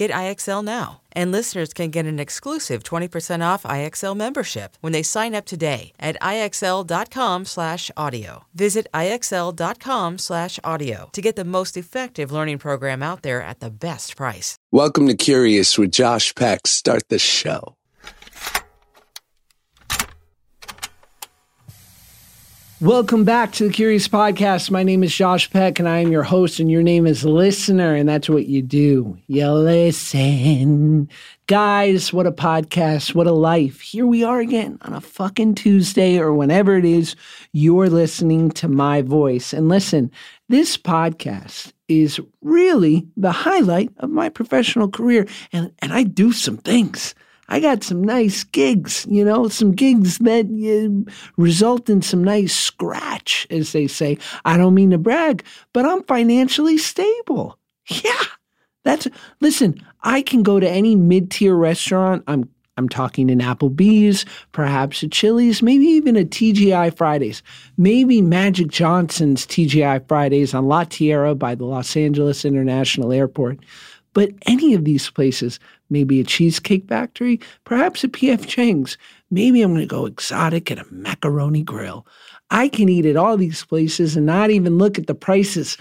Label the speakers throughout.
Speaker 1: Get IXL now. And listeners can get an exclusive 20% off IXL membership when they sign up today at IXL.com/audio. Visit IXL.com/audio to get the most effective learning program out there at the best price.
Speaker 2: Welcome to Curious with Josh Peck. Start the show.
Speaker 3: Welcome back to the Curious Podcast. My name is Josh Peck, and I am your host, and your name is Listener, and that's what you do. You listen. Guys, what a podcast. What a life. Here we are again on a fucking Tuesday or whenever it is you're listening to my voice. And listen, this podcast is really the highlight of my professional career, and, and I do some things. I got some nice gigs, you know, some gigs that uh, result in some nice scratch, as they say. I don't mean to brag, but I'm financially stable. Yeah. That's listen, I can go to any mid-tier restaurant. I'm I'm talking an Applebee's, perhaps a Chili's, maybe even a TGI Fridays, maybe Magic Johnson's TGI Fridays on La Tijera by the Los Angeles International Airport. But any of these places, maybe a Cheesecake Factory, perhaps a PF Chang's, maybe I'm going to go exotic at a macaroni grill. I can eat at all these places and not even look at the prices.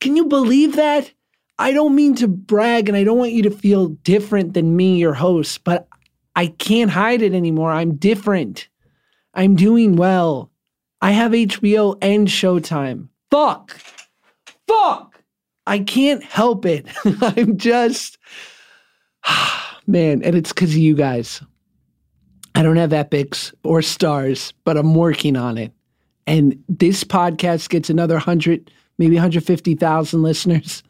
Speaker 3: Can you believe that? I don't mean to brag and I don't want you to feel different than me, your host, but I can't hide it anymore. I'm different. I'm doing well. I have HBO and Showtime. Fuck. Fuck. I can't help it. I'm just, man, and it's because of you guys. I don't have Epix or Starz, but I'm working on it. And this podcast gets another 100, maybe 150,000 listeners.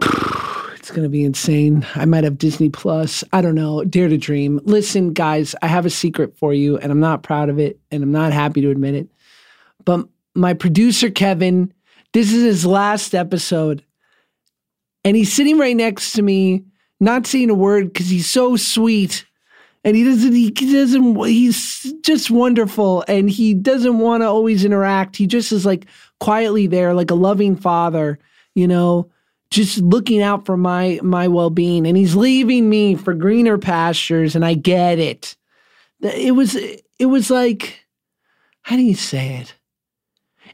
Speaker 3: It's going to be insane. I might have Disney Plus. I don't know. Dare to dream. Listen, guys, I have a secret for you, and I'm not proud of it, and I'm not happy to admit it. But my producer, Kevin, this is his last episode. And he's sitting right next to me, not saying a word because he's so sweet. And he doesn't, he doesn't, he's just wonderful. And he doesn't want to always interact. He just is like quietly there, like a loving father, you know, just looking out for my, my well being. And he's leaving me for greener pastures. And I get it. It was, it was like, how do you say it?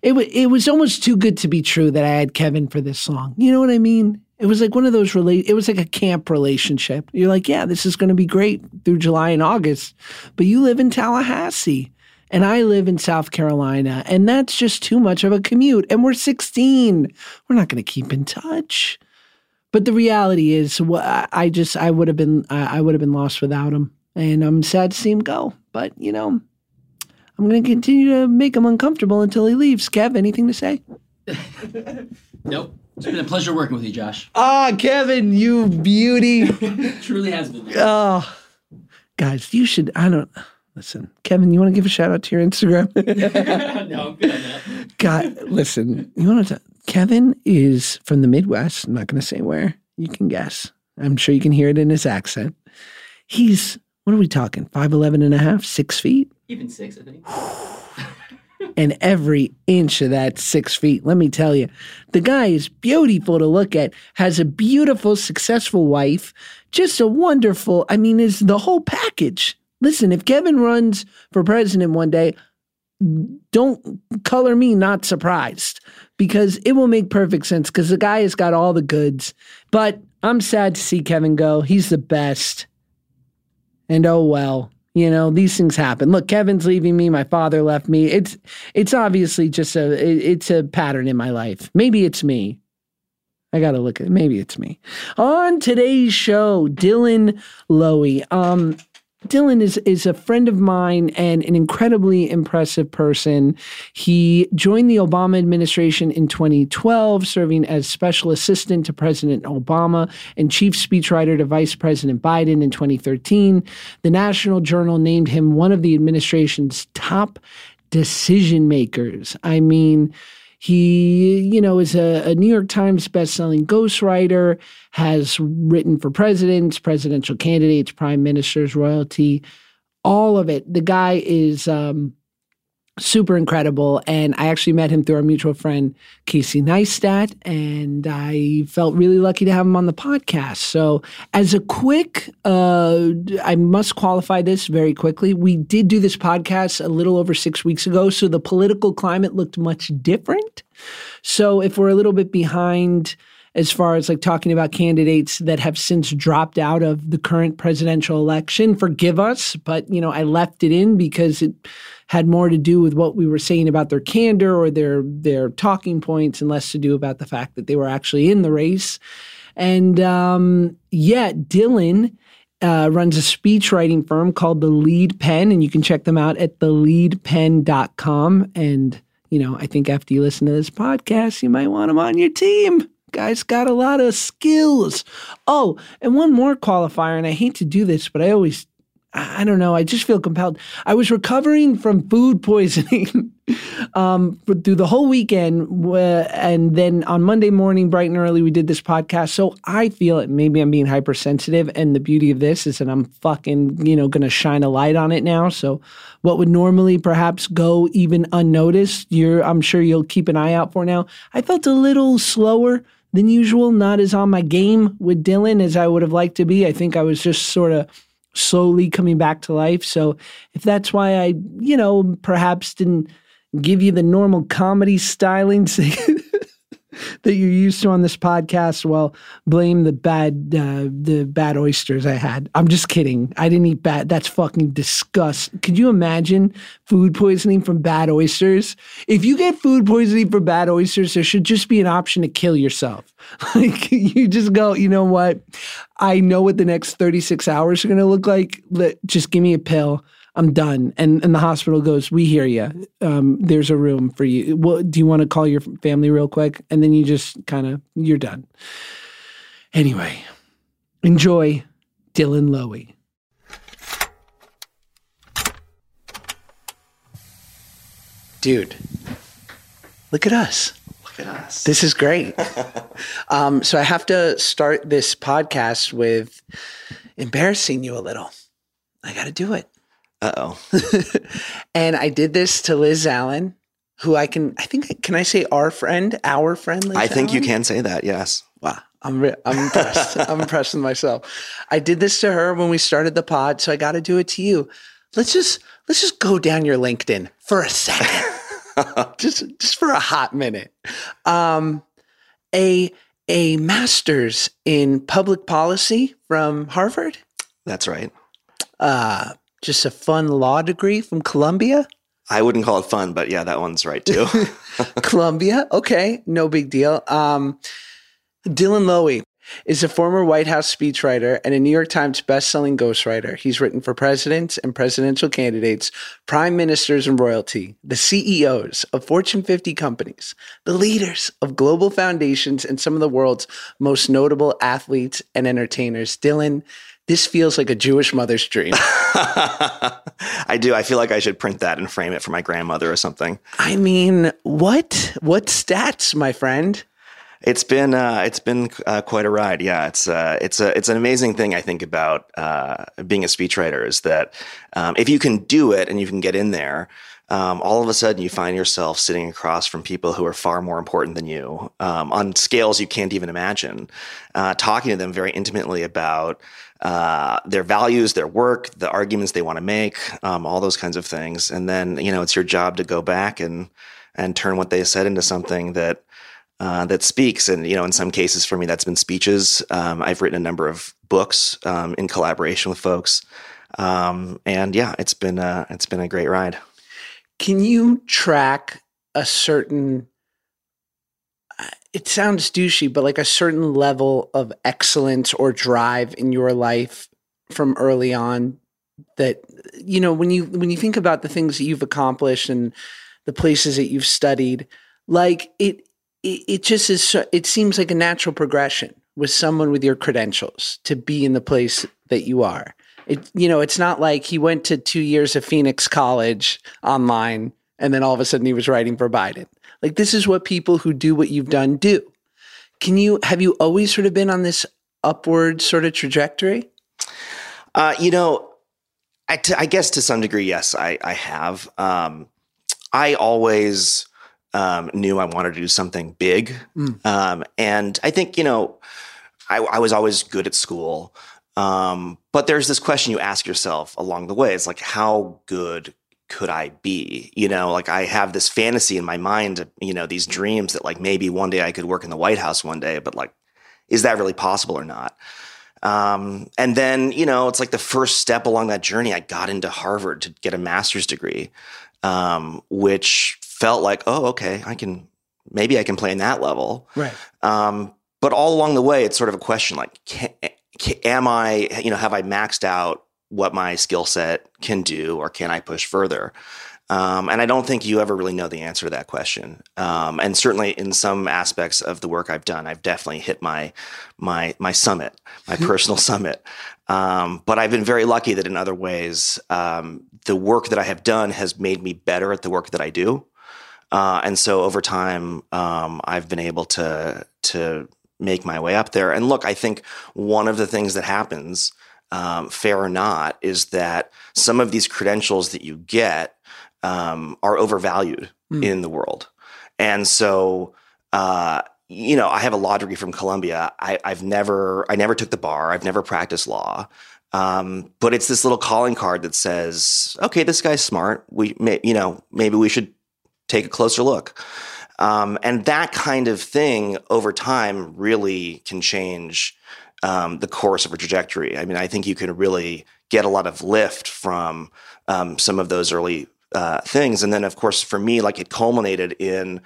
Speaker 3: it was it was almost too good to be true that I had Kevin for this song. You know what I mean? It was like one of those relate. It was like a camp relationship. You're like, yeah, this is going to be great through July and August, but you live in Tallahassee, and I live in South Carolina, and that's just too much of a commute. And we're 16. We're not going to keep in touch. But the reality is, I just I would have been I would have been lost without him, and I'm sad to see him go. But you know, I'm going to continue to make him uncomfortable until he leaves. Kev, anything to say?
Speaker 4: nope. It's been a pleasure working with you, Josh.
Speaker 3: Ah, Kevin, you beauty.
Speaker 4: Truly has been.
Speaker 3: Oh, guys, you should. I don't. Listen, Kevin, you want to give a shout out to your Instagram?
Speaker 4: no, I'm good on that.
Speaker 3: God, listen, you want to. Kevin is from the Midwest. I'm not going to say where. You can guess. I'm sure you can hear it in his accent. He's, what are we talking? 5'11 and a half, six feet?
Speaker 4: Even six, I think.
Speaker 3: and every inch of that six feet, let me tell you, the guy is beautiful to look at, has a beautiful, successful wife, just a wonderful, I mean, is the whole package. Listen, if Kevin runs for president one day, don't color me not surprised because it will make perfect sense because the guy has got all the goods. But I'm sad to see Kevin go. He's the best. And oh well. You know, these things happen. Look, Kevin's leaving me. My father left me. It's it's obviously just a it, it's a pattern in my life. Maybe it's me. I gotta look at it. Maybe it's me. On today's show, Dylan Loewe. Um, Dylan is is a friend of mine and an incredibly impressive person. He joined the Obama administration in 2012, serving as special assistant to President Obama and chief speechwriter to Vice President Biden in 2013. The National Journal named him one of the administration's top decision makers. I mean, he, you know, is a, a New York Times bestselling ghostwriter, has written for presidents, presidential candidates, prime ministers, royalty, all of it. The guy is um, super incredible. And I actually met him through our mutual friend, Casey Neistat, and I felt really lucky to have him on the podcast. So, as a quick, uh, I must qualify this very quickly. We did do this podcast a little over six weeks ago, so the political climate looked much different. So, if we're a little bit behind, as far as like talking about candidates that have since dropped out of the current presidential election. Forgive us, but you know, I left it in because it had more to do with what we were saying about their candor or their their talking points and less to do about the fact that they were actually in the race. And um, yeah, Dylan uh, runs a speech writing firm called The Lead Pen, and you can check them out at theleadpen.com. And, you know, I think after you listen to this podcast, you might want them on your team. Guy's got a lot of skills. Oh, and one more qualifier, and I hate to do this, but I always, I don't know, I just feel compelled. I was recovering from food poisoning um, through the whole weekend. And then on Monday morning, bright and early, we did this podcast. So I feel it. Maybe I'm being hypersensitive. And the beauty of this is that I'm fucking, you know, going to shine a light on it now. So what would normally perhaps go even unnoticed, you're, I'm sure you'll keep an eye out for now. I felt a little slower than usual, not as on my game with Dylan as I would have liked to be. I think I was just sort of slowly coming back to life. So if that's why I, you know, perhaps didn't give you the normal comedy styling that you're used to on this podcast, well, blame the bad uh, the bad oysters I had. I'm just kidding. I didn't eat bad. That's fucking disgust. Could you imagine food poisoning from bad oysters? If you get food poisoning from bad oysters, there should just be an option to kill yourself. Like you just go, you know what? I know what the next 36 hours are going to look like. Let, just give me a pill. I'm done. And and the hospital goes, we hear you. Um, there's a room for you. Well, do you want to call your family real quick? And then you just kind of you're done. Anyway, enjoy Dylan Loewe. Dude, look at us.
Speaker 5: Look at us.
Speaker 3: This is great. um, so I have to start this podcast with embarrassing you a little. I got to do it.
Speaker 5: Uh oh.
Speaker 3: and I did this to Liz Allen, who I can, I think, can I say our friend, our friend? Liz
Speaker 5: I think you can say that. Yes.
Speaker 3: Wow. I'm, re- I'm impressed. I'm impressed with myself. I did this to her when we started the pod, so I got to do it to you. Let's just let's just go down your LinkedIn for a second, just just for a hot minute. Um, a a master's in public policy from Harvard.
Speaker 5: That's right.
Speaker 3: Uh, just a fun law degree from Columbia.
Speaker 5: I wouldn't call it fun, but yeah, that one's right too.
Speaker 3: Columbia. Okay, no big deal. Um, Dylan Loewe is a former White House speechwriter and a New York Times bestselling ghostwriter. He's written for presidents and presidential candidates, prime ministers and royalty, the CEOs of Fortune 50 companies, the leaders of global foundations, and some of the world's most notable athletes and entertainers. Dylan, this feels like a Jewish mother's dream.
Speaker 5: I do. I feel like I should print that and frame it for my grandmother or something.
Speaker 3: I mean, what? What stats, my friend?
Speaker 5: It's been uh, it's been uh, quite a ride. Yeah, it's uh, it's a it's an amazing thing I think about uh, being a speechwriter is that um, if you can do it and you can get in there, um, all of a sudden you find yourself sitting across from people who are far more important than you um, on scales you can't even imagine, uh, talking to them very intimately about uh, their values, their work, the arguments they want to make, um, all those kinds of things, and then you know it's your job to go back and and turn what they said into something that uh, that speaks. And you know, in some cases, for me, that's been speeches. Um, I've written a number of books um, in collaboration with folks, um, and yeah, it's been uh, it's been a great ride.
Speaker 3: Can you track a certain? it sounds douchey, but like a certain level of excellence or drive in your life from early on that you know when you when you think about the things that you've accomplished and the places that you've studied like it it, it just is so, it seems like a natural progression with someone with your credentials to be in the place that you are. It you know it's not like he went to 2 years of Phoenix College online and then all of a sudden he was writing for Biden. Like this is what people who do what you've done do. Can you have you always sort of been on this upward sort of trajectory?
Speaker 5: Uh, you know I, t- I guess to some degree, yes, I, I have. Um, I always um, knew I wanted to do something big. Mm. Um, and I think, you know, I, I was always good at school. Um, but there's this question you ask yourself along the way. It's like, how good could I be? You know, like I have this fantasy in my mind, you know, these dreams that like maybe one day I could work in the White House one day, but like, is that really possible or not? Um, and then, you know, it's like the first step along that journey. I got into Harvard to get a master's degree, um, which felt like, oh, okay, I can maybe I can play in that level.
Speaker 3: Right.
Speaker 5: Um, but all along the way, it's sort of a question like, can, can, am I, you know, have I maxed out what my skill set can do, or can I push further? Um, and I don't think you ever really know the answer to that question. Um, and certainly in some aspects of the work I've done, I've definitely hit my my my summit, my mm-hmm. personal summit. Um, but I've been very lucky that in other ways, um, the work that I have done has made me better at the work that I do. Uh, and so over time, um, I've been able to to make my way up there. And look, I think one of the things that happens, um, fair or not, is that some of these credentials that you get um, are overvalued mm. in the world. And so, uh, you know, I have a law degree from Columbia. I, have never, I never took the bar. I've never practiced law. Um, but it's this little calling card that says, okay, this guy's smart. We may, you know, maybe we should take a closer look. Um, and that kind of thing over time really can change um, the course of a trajectory. I mean, I think you can really get a lot of lift from um, some of those early uh, things. And then, of course, for me, like it culminated in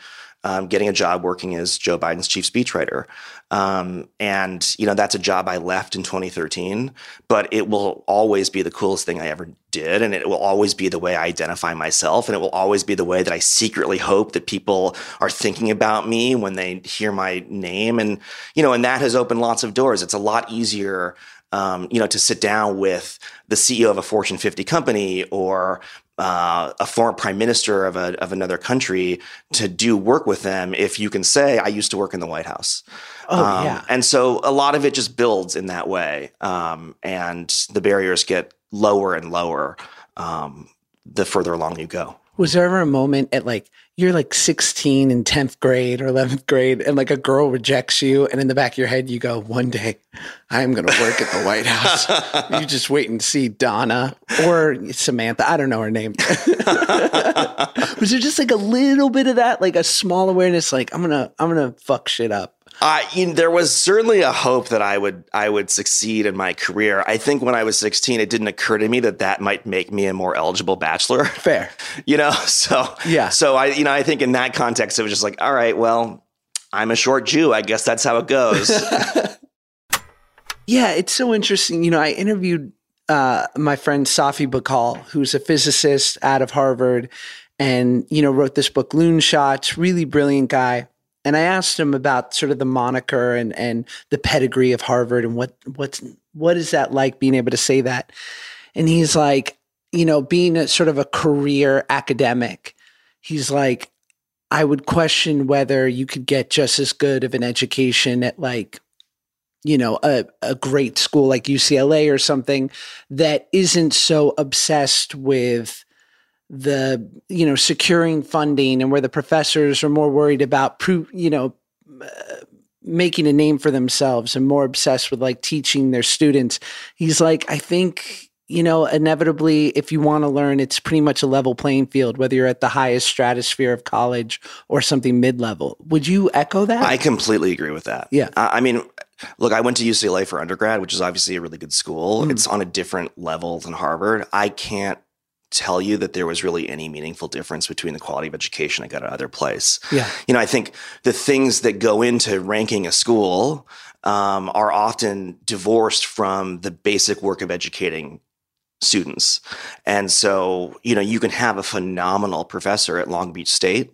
Speaker 5: um, getting a job working as Joe Biden's chief speechwriter. Um, and, you know, that's a job I left in 2013, but it will always be the coolest thing I ever did. And it will always be the way I identify myself. And it will always be the way that I secretly hope that people are thinking about me when they hear my name. And, you know, and that has opened lots of doors. It's a lot easier um, you know, to sit down with the CEO of a Fortune 50 company or uh, a former prime minister of, a, of another country to do work with them if you can say, I used to work in the White House.
Speaker 3: Oh, um, yeah.
Speaker 5: And so a lot of it just builds in that way. Um, and the barriers get lower and lower um, the further along you go.
Speaker 3: Was there ever a moment at like you're like 16 in 10th grade or 11th grade and like a girl rejects you and in the back of your head you go one day i'm going to work at the white house. You just wait and see donna or samantha. I don't know her name. Was there just like a little bit of that? Like a small awareness like i'm going to i'm going to fuck shit up
Speaker 5: uh, you know, there was certainly a hope that I would I would succeed in my career. I think when I was 16, it didn't occur to me that that might make me a more eligible bachelor.
Speaker 3: Fair,
Speaker 5: you know. So
Speaker 3: yeah.
Speaker 5: So I, you know, I think in that context, it was just like, all right, well, I'm a short Jew. I guess that's how it goes.
Speaker 3: yeah, it's so interesting. You know, I interviewed uh, my friend Safi Bahcall, who's a physicist out of Harvard, and you know wrote this book Loonshots. Really brilliant guy and I asked him about sort of the moniker and and the pedigree of Harvard and what what's what is that like being able to say that. And he's like, you know, being a sort of a career academic, he's like, I would question whether you could get just as good of an education at like, you know, a, a great school like UCLA or something that isn't so obsessed with the you know securing funding and where the professors are more worried about pro- you know uh, making a name for themselves and more obsessed with like teaching their students he's like i think you know inevitably if you want to learn it's pretty much a level playing field whether you're at the highest stratosphere of college or something mid-level would you echo that
Speaker 5: i completely agree with that
Speaker 3: yeah
Speaker 5: i mean Look, I went to UCLA for undergrad, which is obviously a really good school. Mm. It's on a different level than Harvard. I can't tell you that there was really any meaningful difference between the quality of education I got at other place.
Speaker 3: Yeah.
Speaker 5: You know, I think the things that go into ranking a school um, are often divorced from the basic work of educating students. And so, you know, you can have a phenomenal professor at Long Beach State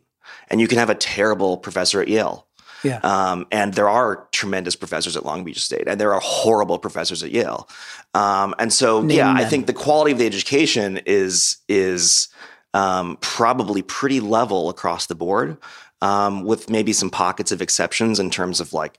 Speaker 5: and you can have a terrible professor at Yale.
Speaker 3: Yeah.
Speaker 5: Um, and there are tremendous professors at Long Beach State, and there are horrible professors at Yale. Um, and so,
Speaker 3: Name
Speaker 5: yeah, I think the quality of the education is is um, probably pretty level across the board, um, with maybe some pockets of exceptions in terms of like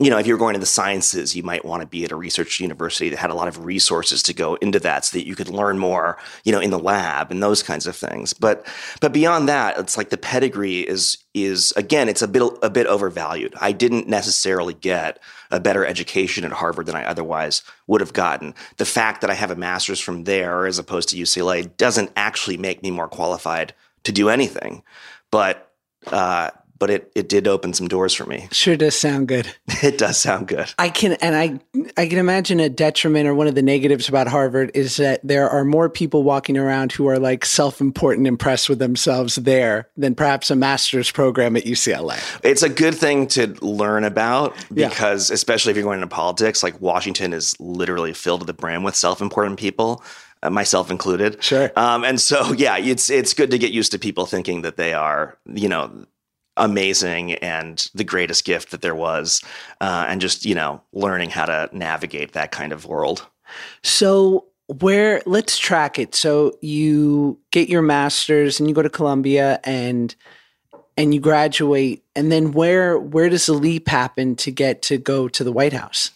Speaker 5: you know, if you're going to the sciences, you might want to be at a research university that had a lot of resources to go into that so that you could learn more, you know, in the lab and those kinds of things. But but beyond that, it's like the pedigree is is again, it's a bit a bit overvalued. I didn't necessarily get a better education at Harvard than I otherwise would have gotten. The fact that I have a master's from there as opposed to UCLA doesn't actually make me more qualified to do anything. But uh, but it it did open some doors for me.
Speaker 3: Sure does sound good.
Speaker 5: It does sound good.
Speaker 3: I can and I I can imagine a detriment or one of the negatives about Harvard is that there are more people walking around who are like self-important impressed with themselves there than perhaps a master's program at UCLA.
Speaker 5: It's a good thing to learn about
Speaker 3: Yeah.
Speaker 5: because, especially if you're going into politics, like Washington is literally filled to the brim with self-important people, uh, myself included.
Speaker 3: Sure.
Speaker 5: Um, and so, yeah, it's it's good to get used to people thinking that they are, you know, amazing and the greatest gift that there was, uh, and just you know, learning how to navigate that kind of world.
Speaker 3: So where let's track it. So you get your masters and you go to Columbia and and you graduate and then where where does the leap happen to get to go to the White House?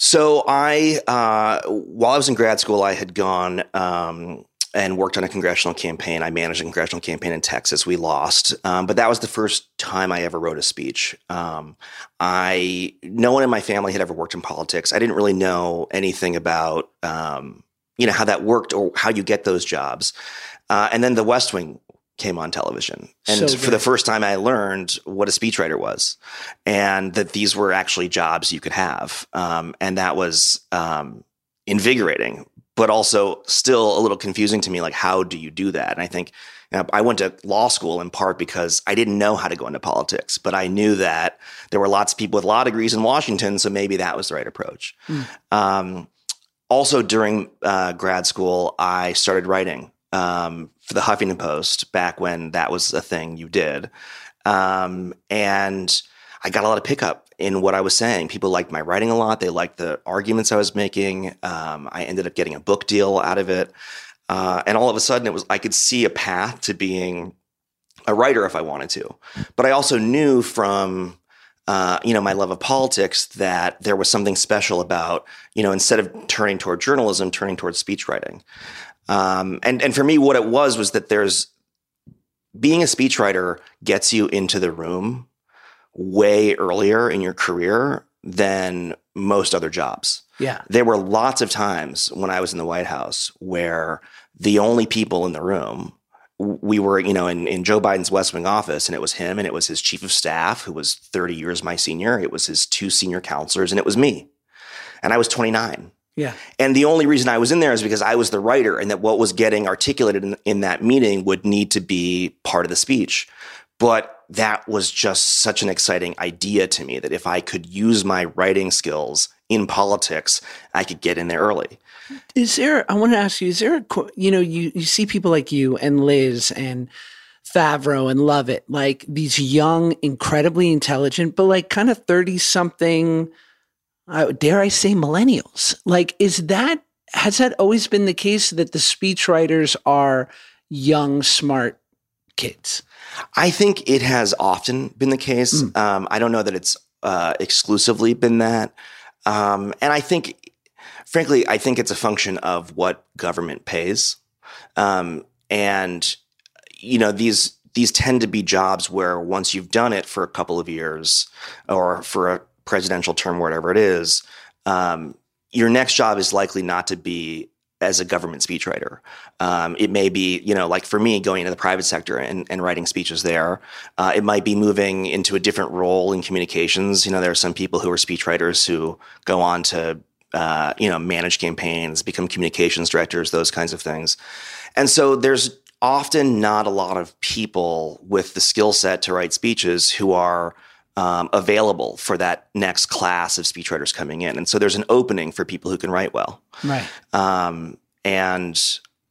Speaker 5: So I, uh, while I was in grad school, I had gone um, and worked on a congressional campaign. I managed a congressional campaign in Texas. We lost, um, but that was the first time I ever wrote a speech. Um, I no one in my family had ever worked in politics. I didn't really know anything about um, you know how that worked or how you get those jobs. Uh, and then The West Wing came on television, and
Speaker 3: So
Speaker 5: for the first time, I learned what a speechwriter was, and that these were actually jobs you could have, um, and that was um, invigorating, but also still a little confusing to me. Like, how do you do that? And I think you know, I went to law school in part because I didn't know how to go into politics, but I knew that there were lots of people with law degrees in Washington, so maybe that was the right approach. Um, also, during uh, grad school, I started writing um, for the Huffington Post back when that was a thing you did. Um, and I got a lot of pickup in what I was saying. People liked my writing a lot. They liked the arguments I was making. Um, I ended up getting a book deal out of it. Uh, and all of a sudden, it was I could see a path to being a writer if I wanted to. But I also knew from uh, you know my love of politics that there was something special about you know instead of turning toward journalism, turning towards speechwriting. Um, and and for me, what it was was that there's being a speechwriter gets you into the room way earlier in your career than most other jobs.
Speaker 3: Yeah.
Speaker 5: There were lots of times when I was in the White House where the only people in the room, we were, you know, in, in Joe Biden's West Wing office, and it was him, and it was his chief of staff, who was 30 years my senior. It was his two senior counselors, and it was me. And I was 29.
Speaker 3: Yeah.
Speaker 5: And the only reason I was in there is because I was the writer, and that what was getting articulated in, in that meeting would need to be part of the speech. But that was just such an exciting idea to me that if I could use my writing skills in politics, I could get in there early.
Speaker 3: Is there, I want to ask you, is there a, you know, you, you see people like you and Liz and Favreau and Lovett, like these young, incredibly intelligent, but like kind of 30 something, uh, dare I say, millennials. Like, is that, has that always been the case that the speechwriters are young, smart kids?
Speaker 5: I think it has often been the case. Um, I don't know that it's uh, exclusively been that. Um, and I think, frankly, I think it's a function of what government pays. Um, and, you know, these these tend to be jobs where once you've done it for a couple of years or for a presidential term, whatever it is, um, your next job is likely not to be as a government speechwriter. Um, it may be, you know, like for me, going into the private sector and, and writing speeches there. Uh, it might be moving into a different role in communications. You know, there are some people who are speechwriters who go on to uh, you know, manage campaigns, become communications directors, those kinds of things. And so there's often not a lot of people with the skill set to write speeches who are um, available for that next class of speechwriters coming in. And so there's an opening for people who can write well.
Speaker 3: Right.
Speaker 5: Um, and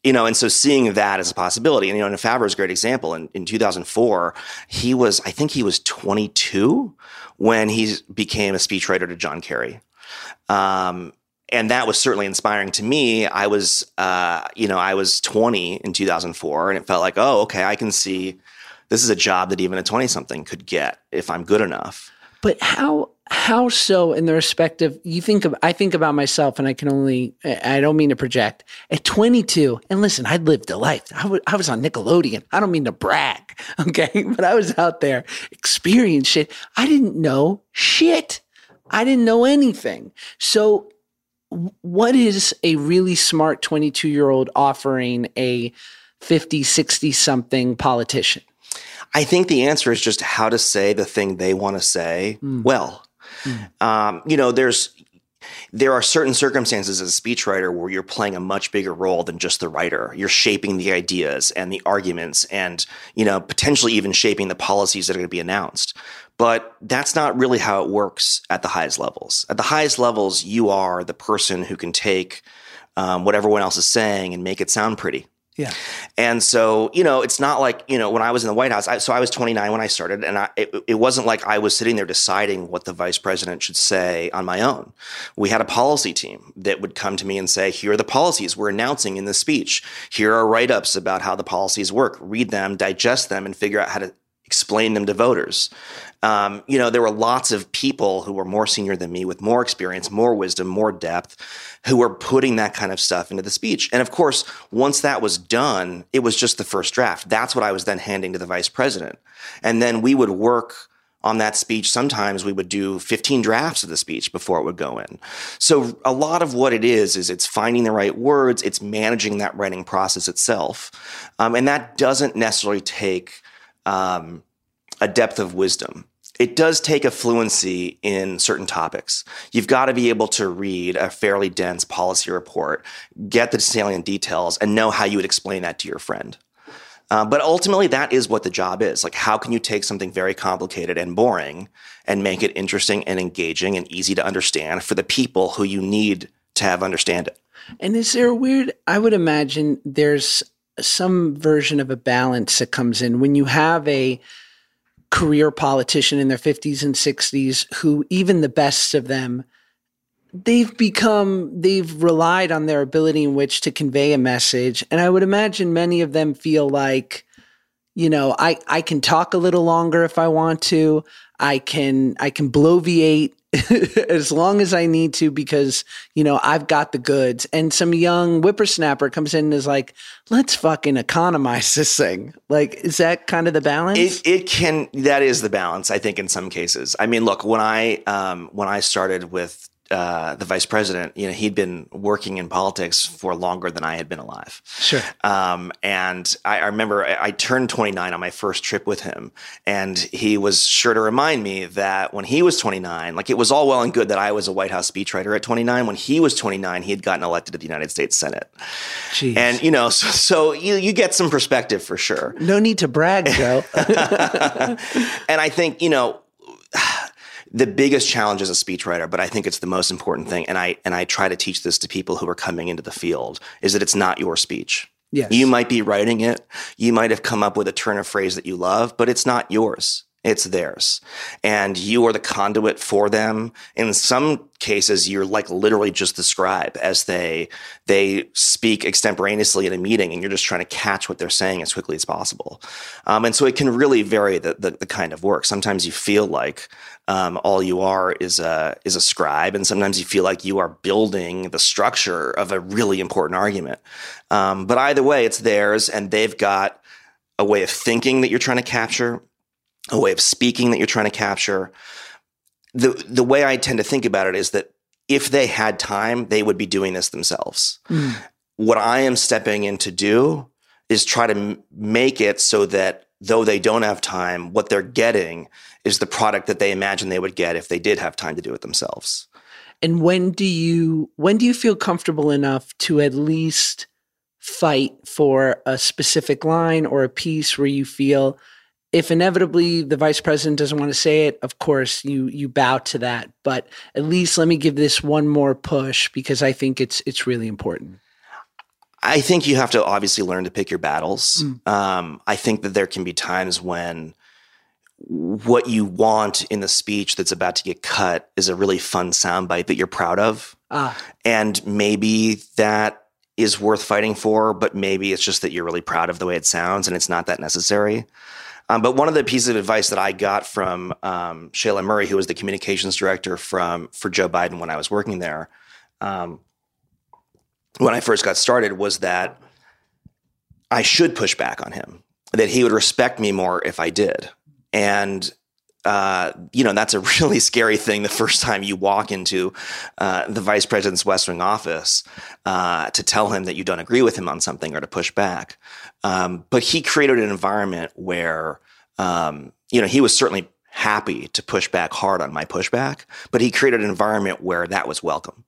Speaker 5: you know, and so seeing that as a possibility, and you know, and Favreau is a great example. In, in 2004, he was, I think he was 22 when he became a speechwriter to John Kerry. Um, and that was certainly inspiring to me. I was, uh, you know, I was 20 in 2004, and it felt like, oh, okay, I can see this is a job that even a 20 something could get if I'm good enough.
Speaker 3: But how how so in the respective you think of I think about myself and I can only I don't mean to project. At 22 and listen I lived a life. I, w- I was on Nickelodeon. I don't mean to brag okay? But I was out there experiencing shit. I didn't know shit. I didn't know anything. So what is a really smart 22 year old offering a 50 60 something politician
Speaker 5: I think the answer is just how to say the thing they want to say mm. well. Mm. Um, you know, there's there are certain circumstances as a speechwriter where you're playing a much bigger role than just the writer. You're shaping the ideas and the arguments and, you know, potentially even shaping the policies that are going to be announced. But that's not really how it works at the highest levels. At the highest levels, you are the person who can take um, what everyone else is saying and make it sound pretty.
Speaker 3: Yeah.
Speaker 5: And so, you know, it's not like, you know, when I was in the White House, I, so I was 29 when I started, and I, it, it, wasn't like I was sitting there deciding what the vice president should say on my own. We had a policy team that would come to me and say, here are the policies we're announcing in this speech. Here are write ups about how the policies work. Read them, digest them, and figure out how to explain them to voters. Um, you know, there were lots of people who were more senior than me with more experience, more wisdom, more depth, who were putting that kind of stuff into the speech. And of course, once that was done, it was just the first draft. That's what I was then handing to the vice president. And then we would work on that speech. Sometimes we would do 15 drafts of the speech before it would go in. So a lot of what it is, is it's finding the right words, it's managing that writing process itself. Um, and that doesn't necessarily take um, a depth of wisdom. It does take a fluency in certain topics. You've got to be able to read a fairly dense policy report, get the salient details, and know how you would explain that to your friend. Uh, but ultimately, that is what the job is. Like, how can you take something very complicated and boring and make it interesting and engaging and easy to understand for the people who you need to have understand it?
Speaker 3: And is there a weird, I would imagine there's some version of a balance that comes in. When you have a career politician in their 50s and 60s who even the best of them they've become they've relied on their ability in which to convey a message. And i would imagine many of them feel like you know i i can talk a little longer if i want to. I can i can bloviate as long as I need to because, you know, I've got the goods. And some young whippersnapper comes in and is like, let's fucking economize this thing. Like, is that kind of the balance?
Speaker 5: It, it can, that is the balance, I think, in some cases. I mean, look, when I, um, when I started with uh, the vice president, you know, he'd been working in politics for longer than I had been alive.
Speaker 3: Sure.
Speaker 5: Um, and I, I remember I, I, turned 29 on my first trip with him, and he was sure to remind me that when he was 29, like it was all well and good that I was a White House speechwriter at 29. When he was 29, he had gotten elected to the United States Senate.
Speaker 3: Jeez.
Speaker 5: And you know, so, so you you get some perspective for sure.
Speaker 3: No need to brag, Joe.
Speaker 5: and I think you know the biggest challenge as a speechwriter, but I think it's the most important thing, and I and I try to teach this to people who are coming into the field, is that it's not your speech.
Speaker 3: Yes.
Speaker 5: You might be writing it, you might have come up with a turn of phrase that you love, but it's not yours. It's theirs. And you are the conduit for them. In some cases, you're like literally just the scribe as they they speak extemporaneously in a meeting and you're just trying to catch what they're saying as quickly as possible. Um, and so it can really vary the, the, the kind of work. Sometimes you feel like um, all you are is a is a scribe, and sometimes you feel like you are building the structure of a really important argument. Um, but either way, it's theirs, and they've got a way of thinking that you're trying to capture a way of speaking that you're trying to capture. The the way I tend to think about it is that if they had time, they would be doing this themselves. Mm. What I am stepping in to do is try to m- make it so that though they don't have time, what they're getting is the product that they imagine they would get if they did have time to do it themselves.
Speaker 3: And when do you when do you feel comfortable enough to at least fight for a specific line or a piece where you feel if inevitably the vice president doesn't want to say it, of course you you bow to that. But at least let me give this one more push because I think it's it's really important.
Speaker 5: I think you have to obviously learn to pick your battles. Mm. Um, I think that there can be times when what you want in the speech that's about to get cut is a really fun soundbite that you're proud of. Ah. And maybe that is worth fighting for, but maybe it's just that you're really proud of the way it sounds and it's not that necessary. Um, but one of the pieces of advice that I got from um, Shailagh Murray, who was the communications director from for Joe Biden when I was working there, um, when I first got started, was that I should push back on him. That he would respect me more if I did. And uh, you know that's a really scary thing the first time you walk into uh, the vice president's West Wing office uh, to tell him that you don't agree with him on something or to push back. Um, but he created an environment where um, you know he was certainly happy to push back hard on my pushback, but he created an environment where that was welcome.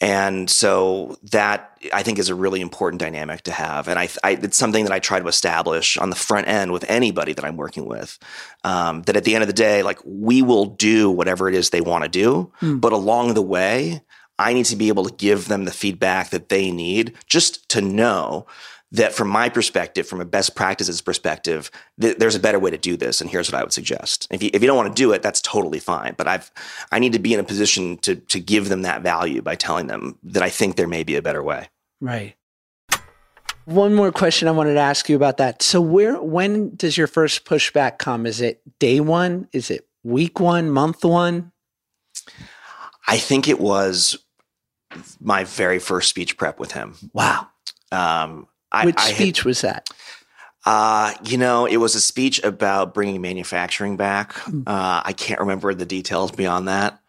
Speaker 5: And so that I think is a really important dynamic to have. And I, I it's something that I try to establish on the front end with anybody that I'm working with. Um, that at the end of the day, like we will do whatever it is they want to do, mm. but along the way, I need to be able to give them the feedback that they need just to know that from my perspective, from a best practices perspective, th- there's a better way to do this. And here's what I would suggest. If you, if you don't want to do it, that's totally fine. But I've, I need to be in a position to, to give them that value by telling them that I think there may be a better way.
Speaker 3: Right. One more question I wanted to ask you about that. So where, when does your first pushback come? Is it day one? Is it week one, month one?
Speaker 5: I think it was my very first speech prep with him.
Speaker 3: Wow. Um, I, Which I speech had, was that?
Speaker 5: Uh, you know, it was a speech about bringing manufacturing back. Mm. Uh, I can't remember the details beyond that.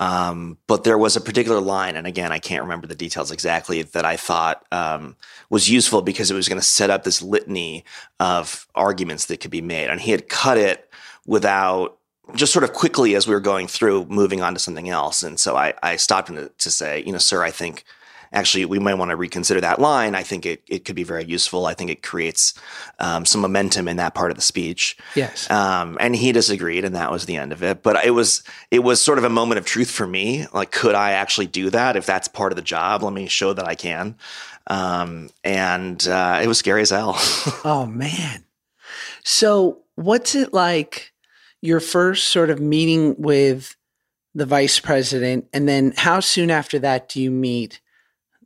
Speaker 5: Um, but there was a particular line, and again, I can't remember the details exactly, that I thought um, was useful because it was going to set up this litany of arguments that could be made. And he had cut it without just sort of quickly as we were going through, moving on to something else. And so I, I stopped him to, to say, you know, sir, I think actually we might want to reconsider that line. I think it, it could be very useful. I think it creates um, some momentum in that part of the speech.
Speaker 3: Yes.
Speaker 5: Um, and he disagreed, and that was the end of it. But it was it was sort of a moment of truth for me. Like, could I actually do that? If that's part of the job, let me show that I can. Um, and uh, it was scary as hell.
Speaker 3: oh man. So what's it like? Your first sort of meeting with the vice president, and then how soon after that do you meet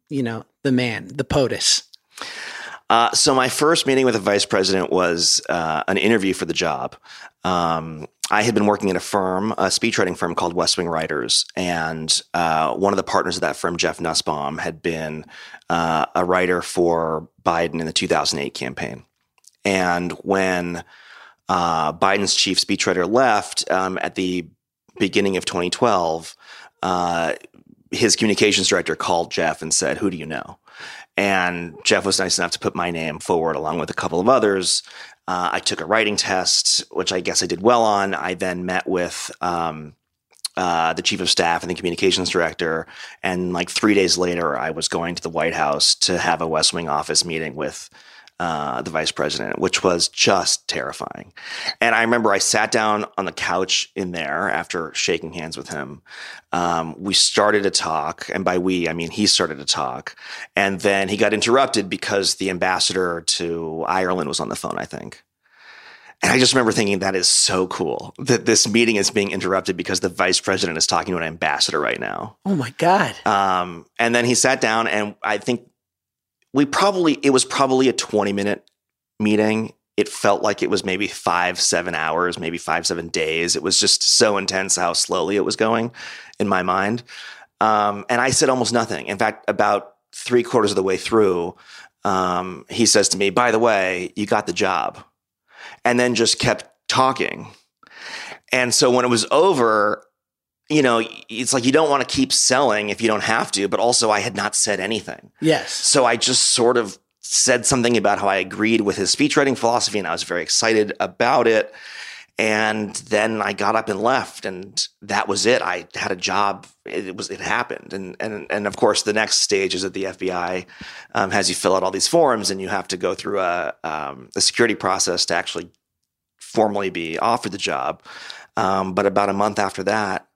Speaker 3: you know, the man, the POTUS?
Speaker 5: Uh, so my first meeting with the vice president was uh, an interview for the job. Um, I had been working at a firm, a speechwriting firm called West Wing Writers, and uh, one of the partners of that firm, Jeff Nussbaum, had been uh, a writer for Biden in the 2008 campaign. And when uh, Biden's chief speechwriter left um, at the beginning of 2012, uh, his communications director called Jeff and said, Who do you know? And Jeff was nice enough to put my name forward along with a couple of others. Uh, I took a writing test, which I guess I did well on. I then met with um, uh, the chief of staff and the communications director. And like three days later, I was going to the White House to have a West Wing office meeting with uh, the vice president, which was just terrifying. And I remember I sat down on the couch in there after shaking hands with him. Um, we started to talk, and by we, I mean he started to talk. And then he got interrupted because the ambassador to Ireland was on the phone, I think. And I just remember thinking that is so cool that this meeting is being interrupted because the vice president is talking to an ambassador right now.
Speaker 3: Oh my God. Um,
Speaker 5: and then he sat down, and I think we probably it was probably a 20 minute meeting. It felt like it was maybe five seven hours maybe five seven days. It was just so intense how slowly it was going in my mind. Um, and i said almost nothing. In fact about three quarters of the way through um, he says to me by the way you got the job. And then just kept talking. And so when it was over you know, it's like you don't want to keep selling if you don't have to, but also I had not said anything.
Speaker 3: Yes.
Speaker 5: So I just sort of said something about how I agreed with his speech writing philosophy and I was very excited about it. And then I got up and left, and that was it. I had a job. It was it happened, and and and of course, the next stage is that the FBI um, has you fill out all these forms, and you have to go through a um, a security process to actually formally be offered the job. Um, but about a month after that,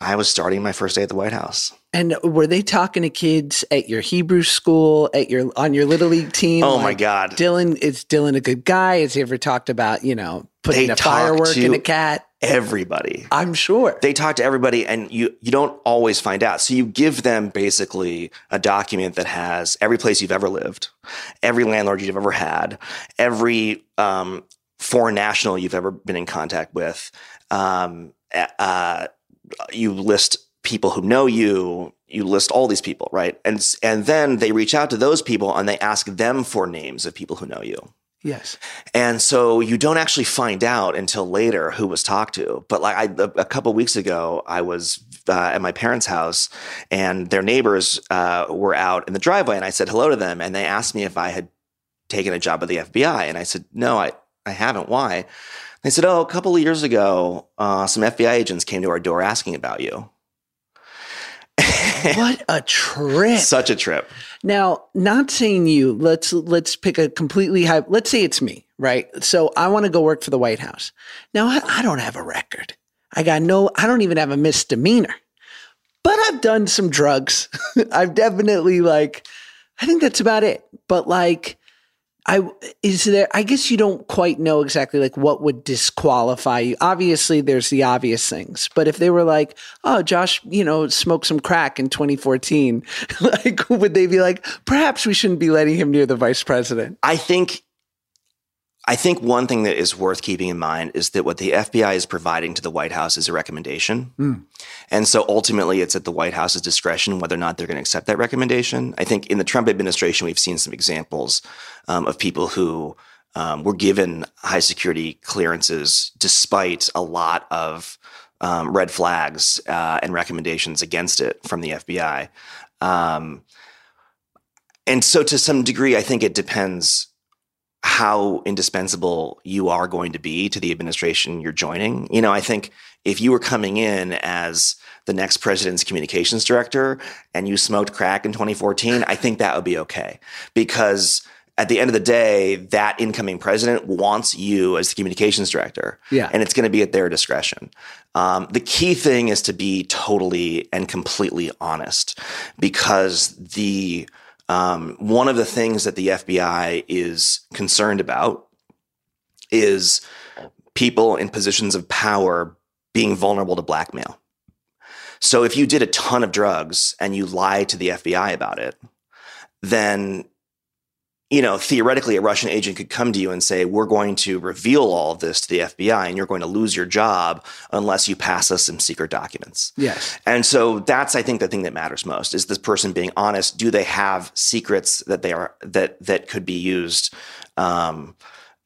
Speaker 5: I was starting my first day at the White House.
Speaker 3: And were they talking to kids at your Hebrew school, at your on your little league team?
Speaker 5: Oh my God.
Speaker 3: Dylan is Dylan a good guy? Has he ever talked about you know putting
Speaker 5: They
Speaker 3: a firework in a cat?
Speaker 5: Everybody.
Speaker 3: I'm sure.
Speaker 5: they talk to everybody and you you don't always find out so you give them basically a document that has every place you've ever lived every landlord you've ever had every um, foreign national you've ever been in contact with um, uh, you list people who know you you list all these people right and and then they reach out to those people and they ask them for names of people who know you
Speaker 3: yes.
Speaker 5: and so you don't actually find out until later who was talked to. But like I, a, a couple weeks ago, I was uh, at my parents' house, and their neighbors uh, were out in the driveway, and I said hello to them, and they asked me if I had taken a job at the FBI, and I said no, I I haven't. Why? They said, oh, a couple of years ago, uh, some FBI agents came to our door asking about you.
Speaker 3: What a trip!
Speaker 5: Such a trip.
Speaker 3: Now, not saying you. Let's let's pick a completely high. Let's say it's me, right? So I want to go work for the White House. Now I, I don't have a record. I got no. I don't even have a misdemeanor. But I've done some drugs. I've definitely like. I think that's about it. But like, I is there. I guess you don't quite know exactly like what would disqualify you. Obviously, there's the obvious things. But if they were like, "Oh, Josh, you know, smoked some crack in 2014," like, would they be like, "Perhaps we shouldn't be letting him near the vice president"?
Speaker 5: I think I think one thing that is worth keeping in mind is that what the FBI is providing to the White House is a recommendation. And so ultimately it's at the White House's discretion whether or not they're going to accept that recommendation. I think in the Trump administration, we've seen some examples um, of people who um, were given high security clearances despite a lot of um, red flags uh, and recommendations against it from the FBI. Um, and so to some degree, I think it depends how indispensable you are going to be to the administration you're joining. You know, I think if you were coming in as the next president's communications director and you smoked crack in 2014, I think that would be okay because at the end of the day, that incoming president wants you as the communications director.
Speaker 3: Yeah.
Speaker 5: And it's going to be at their discretion. Um, the key thing is to be totally and completely honest because the um, one of the things that the FBI is concerned about is people in positions of power being vulnerable to blackmail. So if you did a ton of drugs and you lie to the FBI about it, then you know, theoretically, a Russian agent could come to you and say, We're going to reveal all of this to the FBI and you're going to lose your job unless you pass us some secret documents.
Speaker 3: Yes.
Speaker 5: And so that's, I think, the thing that matters most is this person being honest. Do they have secrets that they are that that could be used um,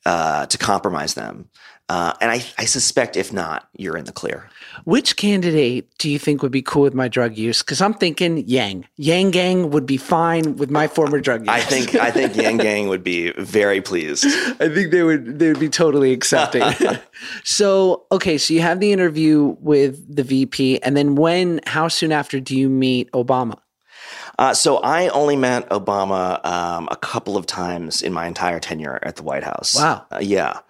Speaker 5: uh, to compromise them? Uh, and I, I suspect if not, you're in the clear.
Speaker 3: Which candidate do you think would be cool with my drug use? Because I'm thinking Yang. Yang Gang would be fine with my former drug use.
Speaker 5: I think I think Yang Gang would be very pleased.
Speaker 3: I think they would they would be totally accepting. so okay, so you have the interview with the VP, and then when? How soon after do you meet Obama?
Speaker 5: Uh, so I only met Obama um, a couple of times in my entire tenure at the White House.
Speaker 3: Wow.
Speaker 5: Uh, yeah.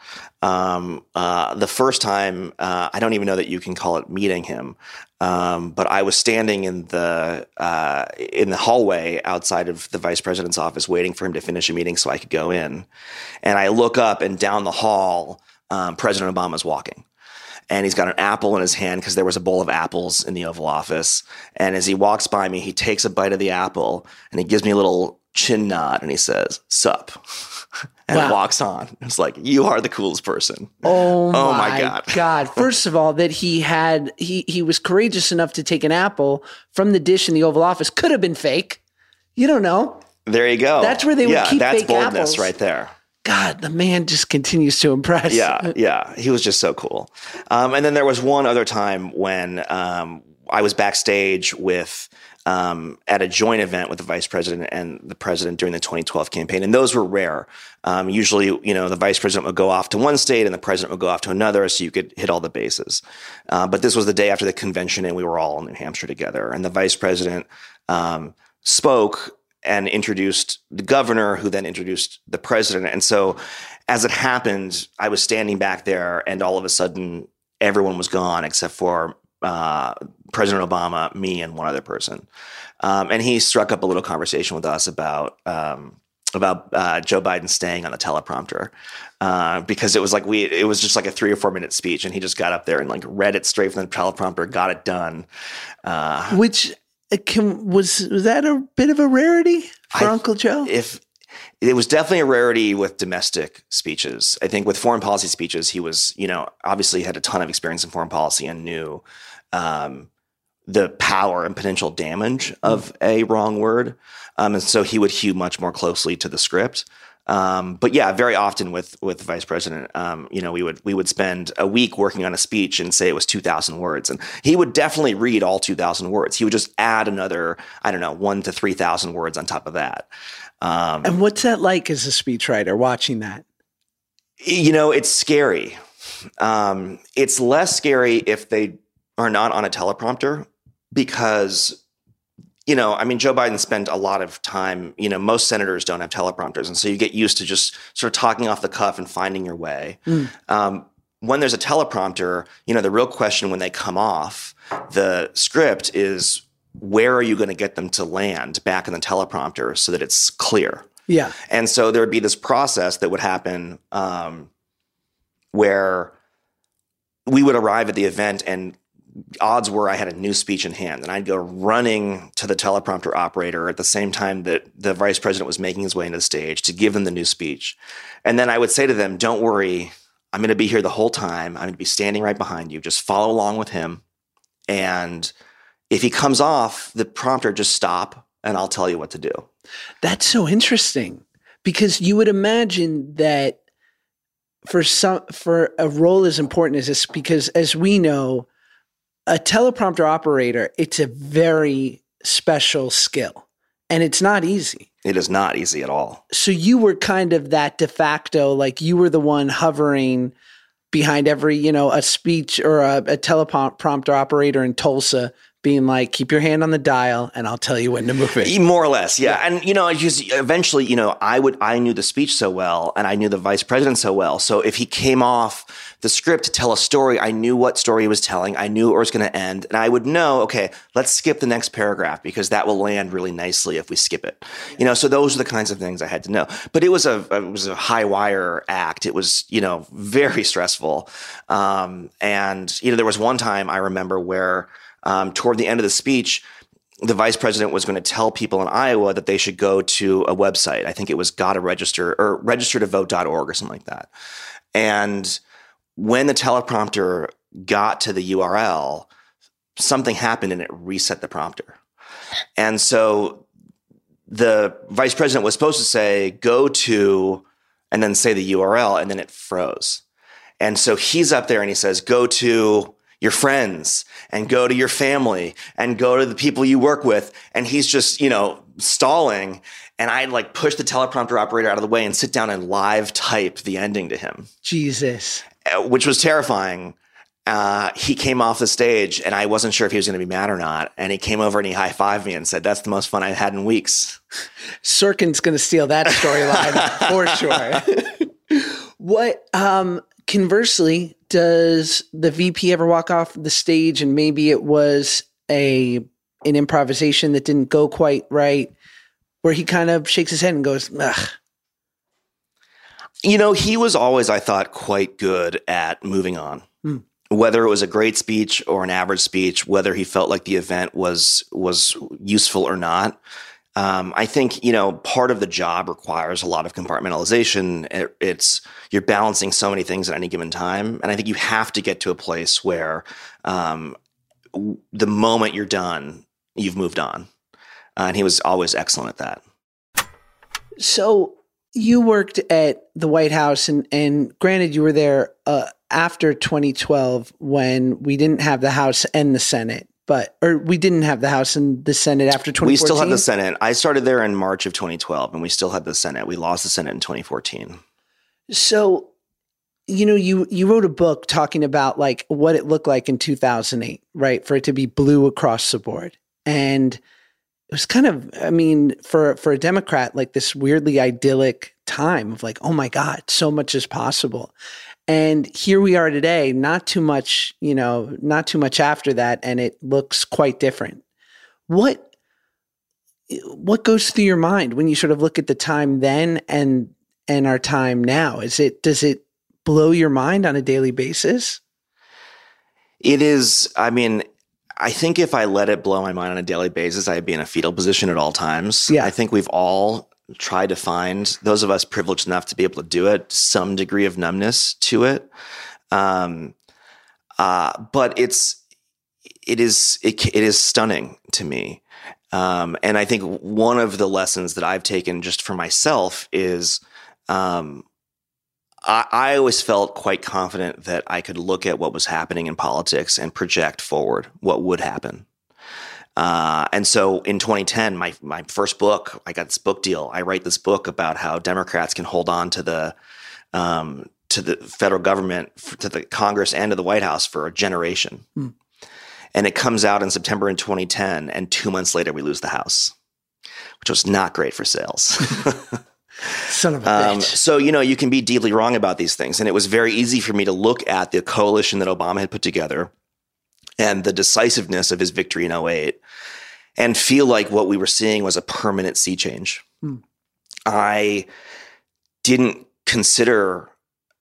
Speaker 5: Um, uh, the first time, uh, I don't even know that you can call it meeting him, um, but I was standing in the uh, in the hallway outside of the vice president's office, waiting for him to finish a meeting so I could go in. And I look up, and down the hall, um, President Obama's walking and he's got an apple in his hand because there was a bowl of apples in the Oval Office. And as he walks by me, he takes a bite of the apple and he gives me a little chin nod and he says, Sup. And
Speaker 3: Wow.
Speaker 5: walks on. It's like, you are the coolest person.
Speaker 3: Oh,
Speaker 5: Oh
Speaker 3: my,
Speaker 5: my God.
Speaker 3: God! First of all, that he had he he was courageous enough to take an apple from the dish in the Oval Office could have been fake. You don't know.
Speaker 5: There you go.
Speaker 3: That's where they would
Speaker 5: yeah,
Speaker 3: keep
Speaker 5: that's
Speaker 3: fake
Speaker 5: boldness
Speaker 3: apples.
Speaker 5: right there.
Speaker 3: God, the man just continues to impress.
Speaker 5: yeah, yeah. He was just so cool. Um, and then there was one other time when um, I was backstage with um, at a joint event with the vice president and the president during the 2012 campaign, and those were rare. Um, usually, you know, the vice president would go off to one state and the president would go off to another, so you could hit all the bases. Uh, but this was the day after the convention, and we were all in New Hampshire together, and the vice president um, spoke and introduced the governor, who then introduced the president, and so as it happened, I was standing back there, and all of a sudden, everyone was gone except for uh, President Obama, me, and one other person. Um, and he struck up a little conversation with us about um, about uh, Joe Biden staying on the teleprompter uh, because it was like we it was just like a three or four minute speech, and he just got up there and like read it straight from the teleprompter, got it done. Uh,
Speaker 3: Which uh, can, was was that a bit of a rarity for
Speaker 5: I-
Speaker 3: Uncle Joe?
Speaker 5: if it was definitely a rarity with domestic speeches. I think with foreign policy speeches, he was, you know, obviously had a ton of experience in foreign policy and knew um, the power and potential damage of a wrong word. Um, and so he would hew much more closely to the script. Um, but yeah, very often with with the vice president, um, you know, we would we would spend a week working on a speech and say it was two thousand words, and he would definitely read all two thousand words. He would just add another, I don't know, one to three thousand words on top of that. Um,
Speaker 3: and what's that like as a speechwriter watching that?
Speaker 5: you know, it's scary. Um, it's less scary if they are not on a teleprompter because, you know, I mean, Joe Biden spent a lot of time, you know, most senators don't have teleprompters. And so you get used to just sort of talking off the cuff and finding your way. Um, when there's a teleprompter, you know, the real question when they come off the script is where are you going to get them to land back in the teleprompter so that it's clear?
Speaker 3: Yeah.
Speaker 5: And so there would be this process that would happen um, where we would arrive at the event and odds were I had a new speech in hand and I'd go running to the teleprompter operator at the same time that the vice president was making his way into the stage to give them the new speech. And then I would say to them, don't worry, I'm going to be here the whole time. I'm going to be standing right behind you. Just follow along with him. And if he comes off the prompter, just stop and I'll tell you what to do.
Speaker 3: That's so interesting because you would imagine that for some for a role as important as this, because as we know, a teleprompter operator, it's a very special skill and it's not easy.
Speaker 5: It is not easy at all.
Speaker 3: So you were kind of that de facto, like you were the one hovering behind every, you know, a speech or a, a teleprompter operator in Tulsa being like, keep your hand on the dial and I'll tell you when to move it.
Speaker 5: More or less, yeah. And you know, I just eventually, you know, I would I knew the speech so well and I knew the vice president so well. So if he came off the script to tell a story, I knew what story he was telling. I knew it was going to end, and I would know, okay, let's skip the next paragraph because that will land really nicely if we skip it. You know, so those are the kinds of things I had to know. But it was a it was a high wire act. It was you know very stressful. Um, and you know, there was one time I remember where um, toward the end of the speech the vice president was going to tell people in Iowa that they should go to a website. I think it was gotta register or registertovote.org or something like that. And when the teleprompter got to the URL, something happened and it reset the prompter. And so the vice president was supposed to say, go to, and then say the URL, and then it froze. And so he's up there and he says, go to your friends and go to your family and go to the people you work with. And he's just, you know, stalling. And I'd like push the teleprompter operator out of the way and sit down and live type the ending to him,
Speaker 3: Jesus.
Speaker 5: uh, which was terrifying. Uh, he came off the stage and I wasn't sure if he was going to be mad or not. And he came over and he high fived me and said, That's the most fun I've had in weeks.
Speaker 3: Sorkin's going to steal that storyline for sure. what, um, conversely, does the VP ever walk off the stage and maybe it was a an improvisation that didn't go quite right, where he kind of shakes his head and goes, Ugh.
Speaker 5: You know, he was always, I thought, quite good at moving on. Hmm. Whether it was a great speech or an average speech, whether he felt like the event was was useful or not. Um, I think you know part of the job requires a lot of compartmentalization. It, it's you're balancing so many things at any given time, and I think you have to get to a place where um, w- the moment you're done, you've moved on. Uh, and he was always excellent at that.
Speaker 3: So you worked at the White House, and and granted, you were there uh, after 2012 when we didn't have the House and the Senate, but or we didn't have the House and the Senate after 2014.
Speaker 5: We still had the Senate. I started there in March of 2012, and we still had the Senate. We lost the Senate in 2014.
Speaker 3: So, you know, you you wrote a book talking about like what it looked like in 2008, right? For it to be blue across the board, and it was kind of, I mean, for for a Democrat, like this weirdly idyllic time of like, oh my God, so much is possible. And here we are today, not too much, you know, not too much after that, and it looks quite different. What what goes through your mind when you sort of look at the time then and and our time now? Is it does it blow your mind on a daily basis?
Speaker 5: It is, I mean, I think if I let it blow my mind on a daily basis, I'd be in a fetal position at all times.
Speaker 3: Yeah.
Speaker 5: I think we've all try to find those of us privileged enough to be able to do it some degree of numbness to it. Um, uh, but it's it is it, it is stunning to me. Um, and i think one of the lessons that i've taken just for myself is um, I, I always felt quite confident that i could look at what was happening in politics and project forward what would happen uh, and so in 2010, my my first book, I got this book deal. I write this book about how Democrats can hold on to the um, to the federal government, to the Congress, and to the White House for a generation. Hmm. And it comes out in September in 2010, and two months later, we lose the House, which was not great for sales.
Speaker 3: Son of a um, bitch.
Speaker 5: so, you know, you can be deeply wrong about these things. And it was very easy for me to look at the coalition that Obama had put together and the decisiveness of his victory in 08 and feel like what we were seeing was a permanent sea change. Hmm. I didn't consider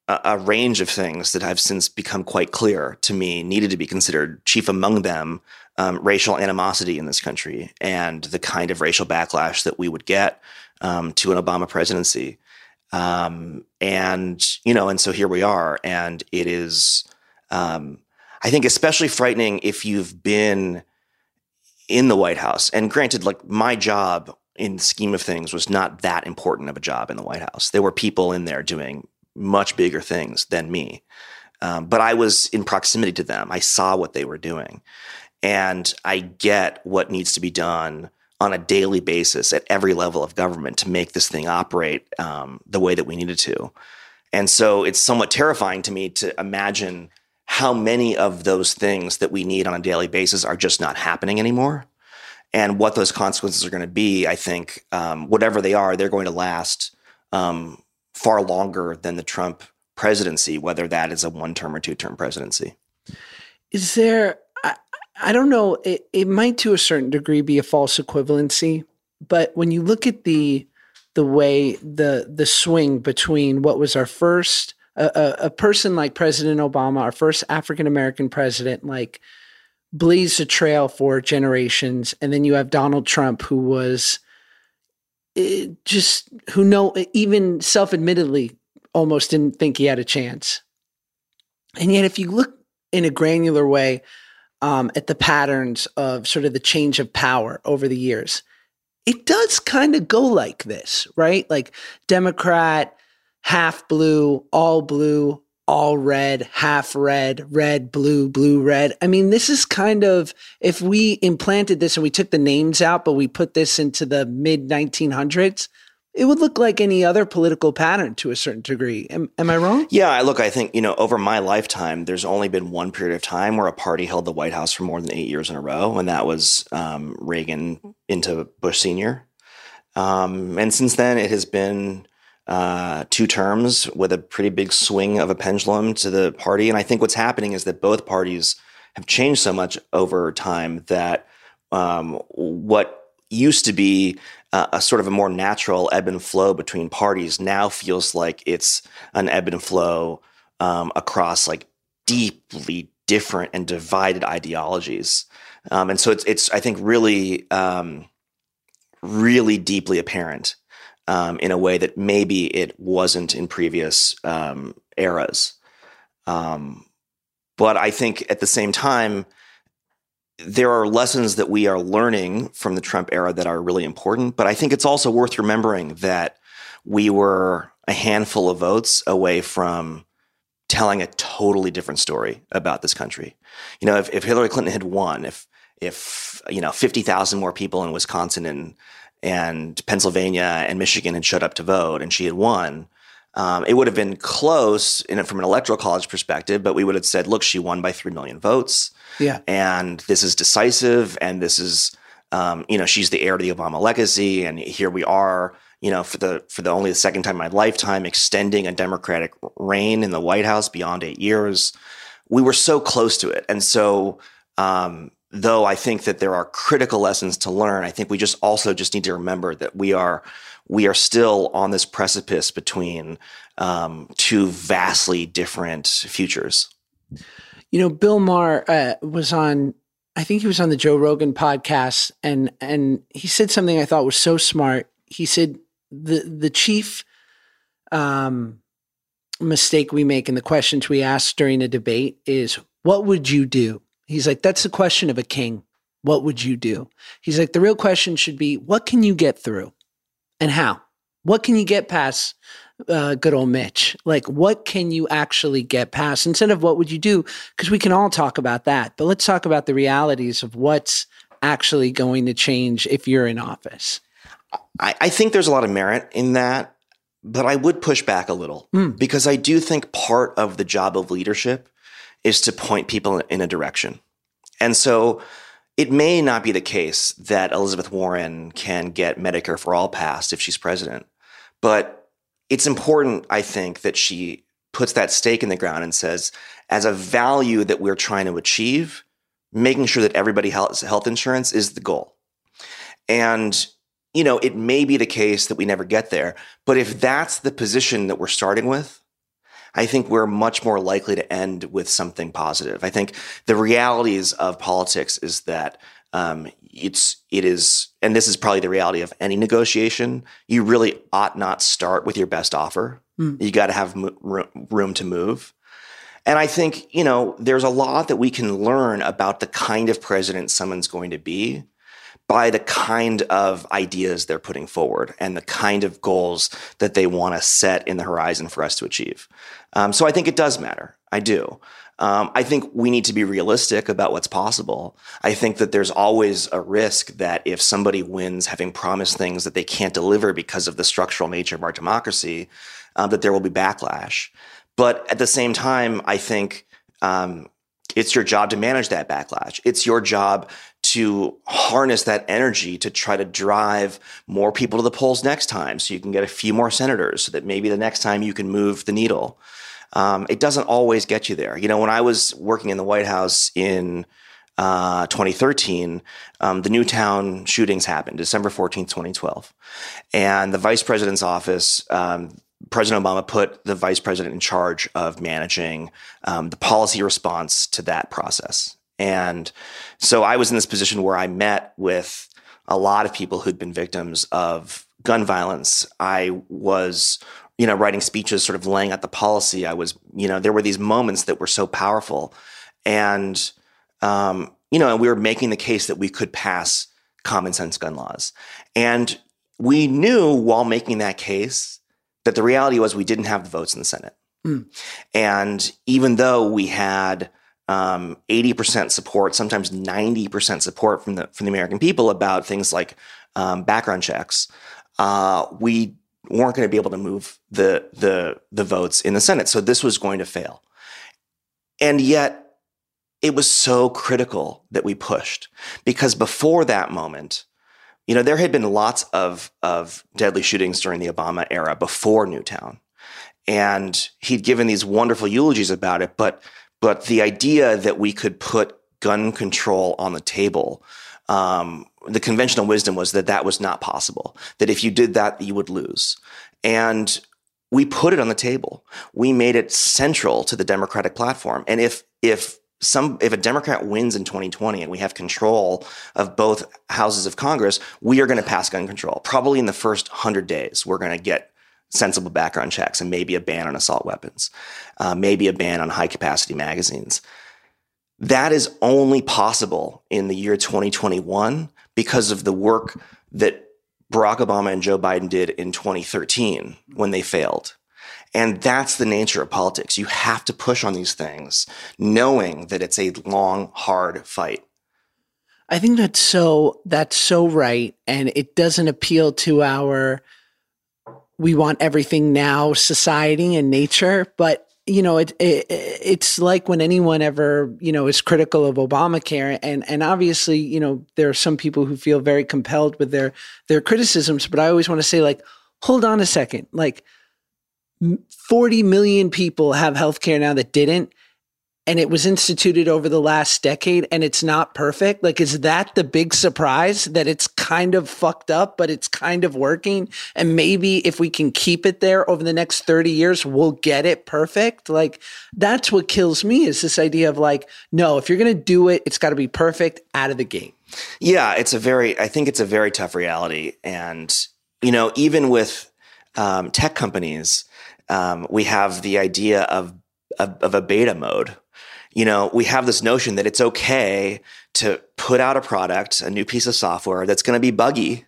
Speaker 5: a, a, range of things that have since become quite clear to me needed to be considered, chief among them, um, racial animosity in this country and the kind of racial backlash that we would get um, to an Obama presidency. Um, and, you know, and so here we are. And it is, um, I think especially frightening if you've been in the White House. And granted, like my job in the scheme of things was not that important of a job in the White House. There were people in there doing much bigger things than me. Um, but I was in proximity to them. I saw what they were doing. And I get what needs to be done on a daily basis at every level of government to make this thing operate um, the way that we needed to. And so it's somewhat terrifying to me to imagine how many of those things that we need on a daily basis are just not happening anymore. And what those consequences are going to be, I think, um, whatever they are, they're going to last um, far longer than the Trump presidency, whether that is a one term or two term presidency.
Speaker 3: Is there, I, I don't know, it, it might to a certain degree be a false equivalency, but when you look at the, the way the the swing between what was our first a, a person like President Obama, our first African American president, like blazed a trail for generations, and then you have Donald Trump, who was eh, just who know even self-admittedly almost didn't think he had a chance. And yet, if you look in a granular way um, at the patterns of sort of the change of power over the years, it does kind of go like this, right? Like Democrat half blue, all blue, all red, half red, red, blue, blue, red. I mean, this is kind of if we implanted this and we took the names out, but we put this into the mid 1900s, it would look like any other political pattern to a certain degree. Am, am I wrong?
Speaker 5: Yeah, look, I think, you know, over my lifetime, there's only been one period of time where a party held the White House for more than eight years in a row, and that was um, Reagan into Bush Sr. Um, and since then, it has been uh, two terms with a pretty big swing of a pendulum to the party. And I think what's happening is that both parties have changed so much over time that um, what used to be uh, a sort of a more natural ebb and flow between parties now feels like it's an ebb and flow um, across like deeply different and divided ideologies. Um, and so it's it's I think really um, really deeply apparent um, in a way that maybe it wasn't in previous um, eras. Um, but I think at the same time, there are lessons that we are learning from the Trump era that are really important. But I think it's also worth remembering that we were a handful of votes away from telling a totally different story about this country. You know, if, if Hillary Clinton had won, if if you know fifty thousand more people in Wisconsin and and Pennsylvania and Michigan had showed up to vote and she had won, um, it would have been close in, from an electoral college perspective, but we would have said, look, she won by 3 million votes.
Speaker 3: Yeah.
Speaker 5: And this is decisive. And this is, um, you know, she's the heir to the Obama legacy. And here we are, you know, for the, for the only the second time in my lifetime, extending a Democratic reign in the White House beyond eight years. We were so close to it. And so, um, though I think that there are critical lessons to learn, I think we just also just need to remember that we are we are still on this precipice between um, two vastly different futures.
Speaker 3: You know, Bill Maher uh, was on. I think he was on the Joe Rogan podcast, and and he said something I thought was so smart. He said the the chief um, mistake we make in the questions we ask during a debate is, "What would you do?" He's like, that's the question of a king. What would you do? He's like, the real question should be, what can you get through and how? What can you get past uh, good old Mitch? Like, what can you actually get past instead of what would you do? Because we can all talk about that, but let's talk about the realities of what's actually going to change if you're in office.
Speaker 5: I, I think there's a lot of merit in that, but I would push back a little mm. because I do think part of the job of leadership is to point people in a direction. And so it may not be the case that Elizabeth Warren can get Medicare for all passed if she's president, but it's important, I think, that she puts that stake in the ground and says, as a value that we're trying to achieve, making sure that everybody has health insurance is the goal. And you know, it may be the case that we never get there, but if that's the position that we're starting with, I think we're much more likely to end with something positive. I think the realities of politics is that um, it's it is, and this is probably the reality of any negotiation. You really ought not start with your best offer. Mm. You got to have mo- room to move. And I think, you know, there's a lot that we can learn about the kind of president someone's going to be by the kind of ideas they're putting forward and the kind of goals that they want to set in the horizon for us to achieve. Um, so I think it does matter. I do. Um, I think we need to be realistic about what's possible. I think that there's always a risk that if somebody wins having promised things that they can't deliver because of the structural nature of our democracy, uh, that there will be backlash. But at the same time, I think um, it's your job to manage that backlash. It's your job to harness that energy to try to drive more people to the polls next time so you can get a few more senators so that maybe the next time you can move the needle. Um, it doesn't always get you there. You know, when I was working in the White House in uh, 2013, um, the Newtown shootings happened, December 14th, 2012. And the vice president's office, um, President Obama put the vice president in charge of managing um, the policy response to that process. And so I was in this position where I met with a lot of people who'd been victims of gun violence. I was, you know, writing speeches, sort of laying out the policy. I was, you know, there were these moments that were so powerful. And, um, you know, and we were making the case that we could pass common sense gun laws. And we knew while making that case that the reality was we didn't have the votes in the Senate. Mm. And even though we had um, 80% support, sometimes 90% support from the from the American people about things like um, background checks, uh, we weren't going to be able to move the the the votes in the Senate. So this was going to fail. And yet it was so critical that we pushed because before that moment, you know, there had been lots of of deadly shootings during the Obama era before Newtown. And he'd given these wonderful eulogies about it, but but the idea that we could put gun control on the table, um, the conventional wisdom was that that was not possible. That if you did that, you would lose. And we put it on the table. We made it central to the Democratic platform. And if if some if a Democrat wins in 2020 and we have control of both houses of Congress, we are going to pass gun control. Probably in the first hundred days, we're going to get sensible background checks and maybe a ban on assault weapons, uh, maybe a ban on high capacity magazines. That is only possible in the year 2021 because of the work that Barack Obama and Joe Biden did in 2013 when they failed. And that's the nature of politics. You have to push on these things, knowing that it's a long, hard fight.
Speaker 3: I think that's so that's so right and it doesn't appeal to our we want everything now society and nature but you know it, it it's like when anyone ever you know is critical of Obamacare and and obviously you know there are some people who feel very compelled with their their criticisms but I always want to say like hold on a second like 40 million people have healthcare now that didn't and it was instituted over the last decade and it's not perfect like is that the big surprise that it's kind of fucked up but it's kind of working. And maybe if we can keep it there over the next 30 years we'll get it perfect. Like that's what kills me is this idea of like no if you're going to do it it's got to be perfect out of the gate.
Speaker 5: Yeah it's a very i think it's a very tough reality. And you know even with um, tech companies um, we have the idea of, of, of a beta mode. You know, we have this notion that it's okay to put out a product, a new piece of software that's going to be buggy.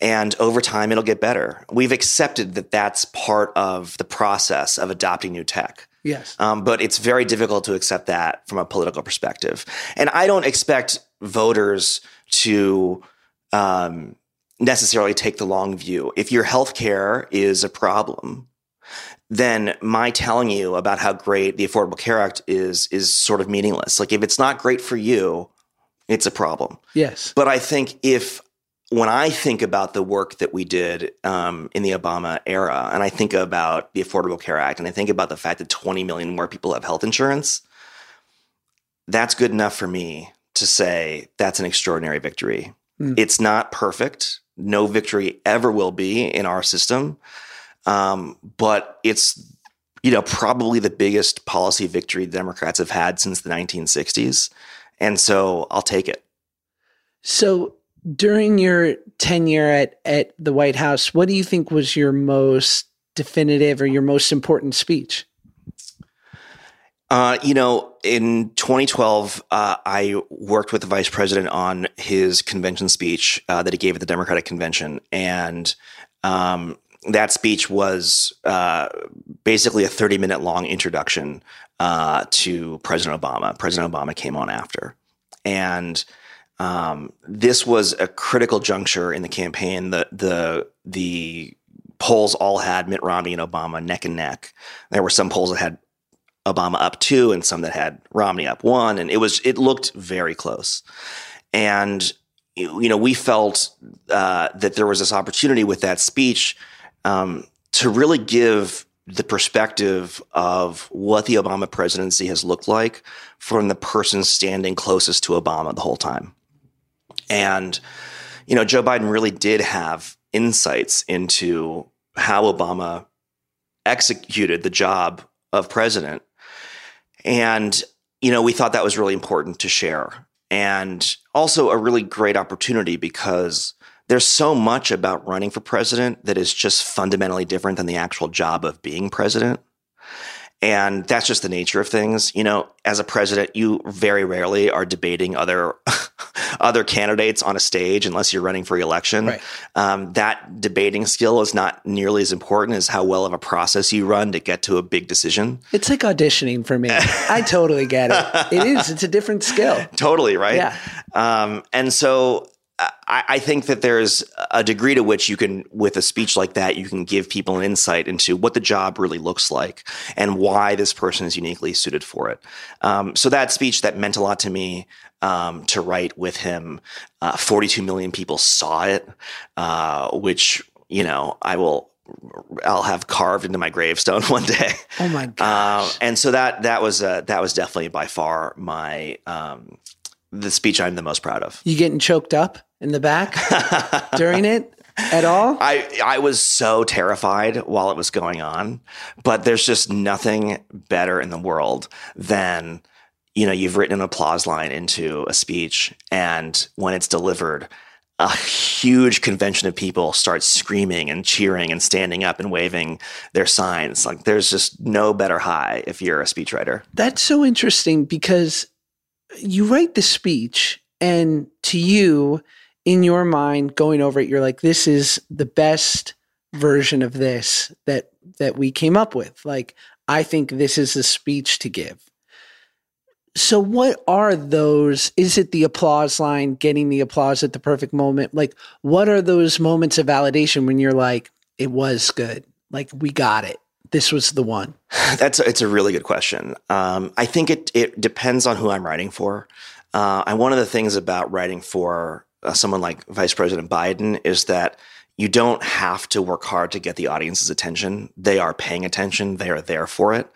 Speaker 5: And over time, it'll get better. We've accepted that that's part of the process of adopting new tech.
Speaker 3: Yes.
Speaker 5: Um, but it's very difficult to accept that from a political perspective. And I don't expect voters to um, necessarily take the long view. If your healthcare is a problem, then my telling you about how great the Affordable Care Act is is sort of meaningless. Like if it's not great for you, it's a problem.
Speaker 3: Yes.
Speaker 5: But I think if when I think about the work that we did um, in the Obama era, and I think about the Affordable Care Act, and I think about the fact that 20 million more people have health insurance, that's good enough for me to say that's an extraordinary victory. Mm. It's not perfect. No victory ever will be in our system. Um, but it's you know probably the biggest policy victory the Democrats have had since the 1960s, and so I'll take it.
Speaker 3: So during your tenure at at the White House, what do you think was your most definitive or your most important speech?
Speaker 5: Uh, you know, in 2012, uh, I worked with the vice president on his convention speech uh, that he gave at the Democratic convention, and um, that speech was uh, basically a 30 minute long introduction uh, to President Obama. President Obama came on after. And um, this was a critical juncture in the campaign. The, the, the polls all had Mitt Romney and Obama neck and neck. There were some polls that had Obama up two and some that had Romney up one. And it was, it looked very close. And, you know, we felt uh, that there was this opportunity with that speech um, to really give the perspective of what the Obama presidency has looked like from the person standing closest to Obama the whole time. And, you know, Joe Biden really did have insights into how Obama executed the job of president. And, you know, we thought that was really important to share. And also a really great opportunity because there's so much about running for president that is just fundamentally different than the actual job of being president. And that's just the nature of things. You know, as a president, you very rarely are debating other other candidates on a stage unless you're running for election. Right. Um, that debating skill is not nearly as important as how well of a process you run to get to a big decision.
Speaker 3: It's like auditioning for me. I totally get it. It is. It's a different skill.
Speaker 5: Totally right.
Speaker 3: Yeah.
Speaker 5: Um, and so I, I, think that there's a degree to which you can, with a speech like that, you can give people an insight into what the job really looks like and why this person is uniquely suited for it. Um, so that speech that meant a lot to me um, to write with him. Uh, 42 million people saw it, uh, which you know I will. I'll have carved into my gravestone one day.
Speaker 3: Oh my gosh!
Speaker 5: Uh, and so that that was uh, that was definitely by far my um, the speech I'm the most proud of.
Speaker 3: You getting choked up in the back during it at all?
Speaker 5: I I was so terrified while it was going on, but there's just nothing better in the world than you know you've written an applause line into a speech, and when it's delivered. A huge convention of people start screaming and cheering and standing up and waving their signs. Like there's just no better high if you're a speechwriter.
Speaker 3: That's so interesting because you write the speech and to you in your mind going over it you're like this is the best version of this that that we came up with. Like i think this is a speech to give. So what are those is it the applause line getting the applause at the perfect moment? Like what are those moments of validation when you're like it was good. Like we got it. This was the one.
Speaker 5: That's it's a really good question. Um, I think it it depends on who I'm writing for. Uh, and one of the things about writing for someone like Vice President Biden is that you don't have to work hard to get the audience's attention. They are paying attention. They are there for it.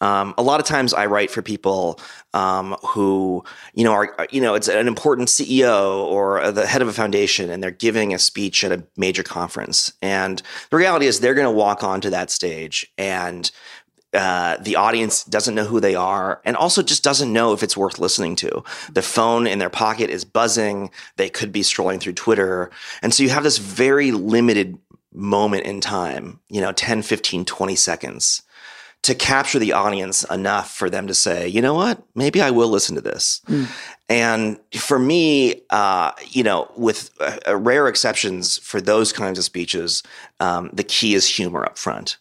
Speaker 5: Um, a lot of times, I write for people um, who, you know, are you know, it's an important CEO or the head of a foundation, and they're giving a speech at a major conference. And the reality is, they're going to walk onto that stage and uh, the audience doesn't know who they are and also just doesn't know if it's worth listening to. The phone in their pocket is buzzing. They could be strolling through Twitter. And so you have this very limited moment in time, you know, 10, 15, 20 seconds to capture the audience enough for them to say, you know what, maybe I will listen to this. And for me, uh, you know, with uh, uh, rare exceptions for those kinds of speeches, um, the key is humor up front.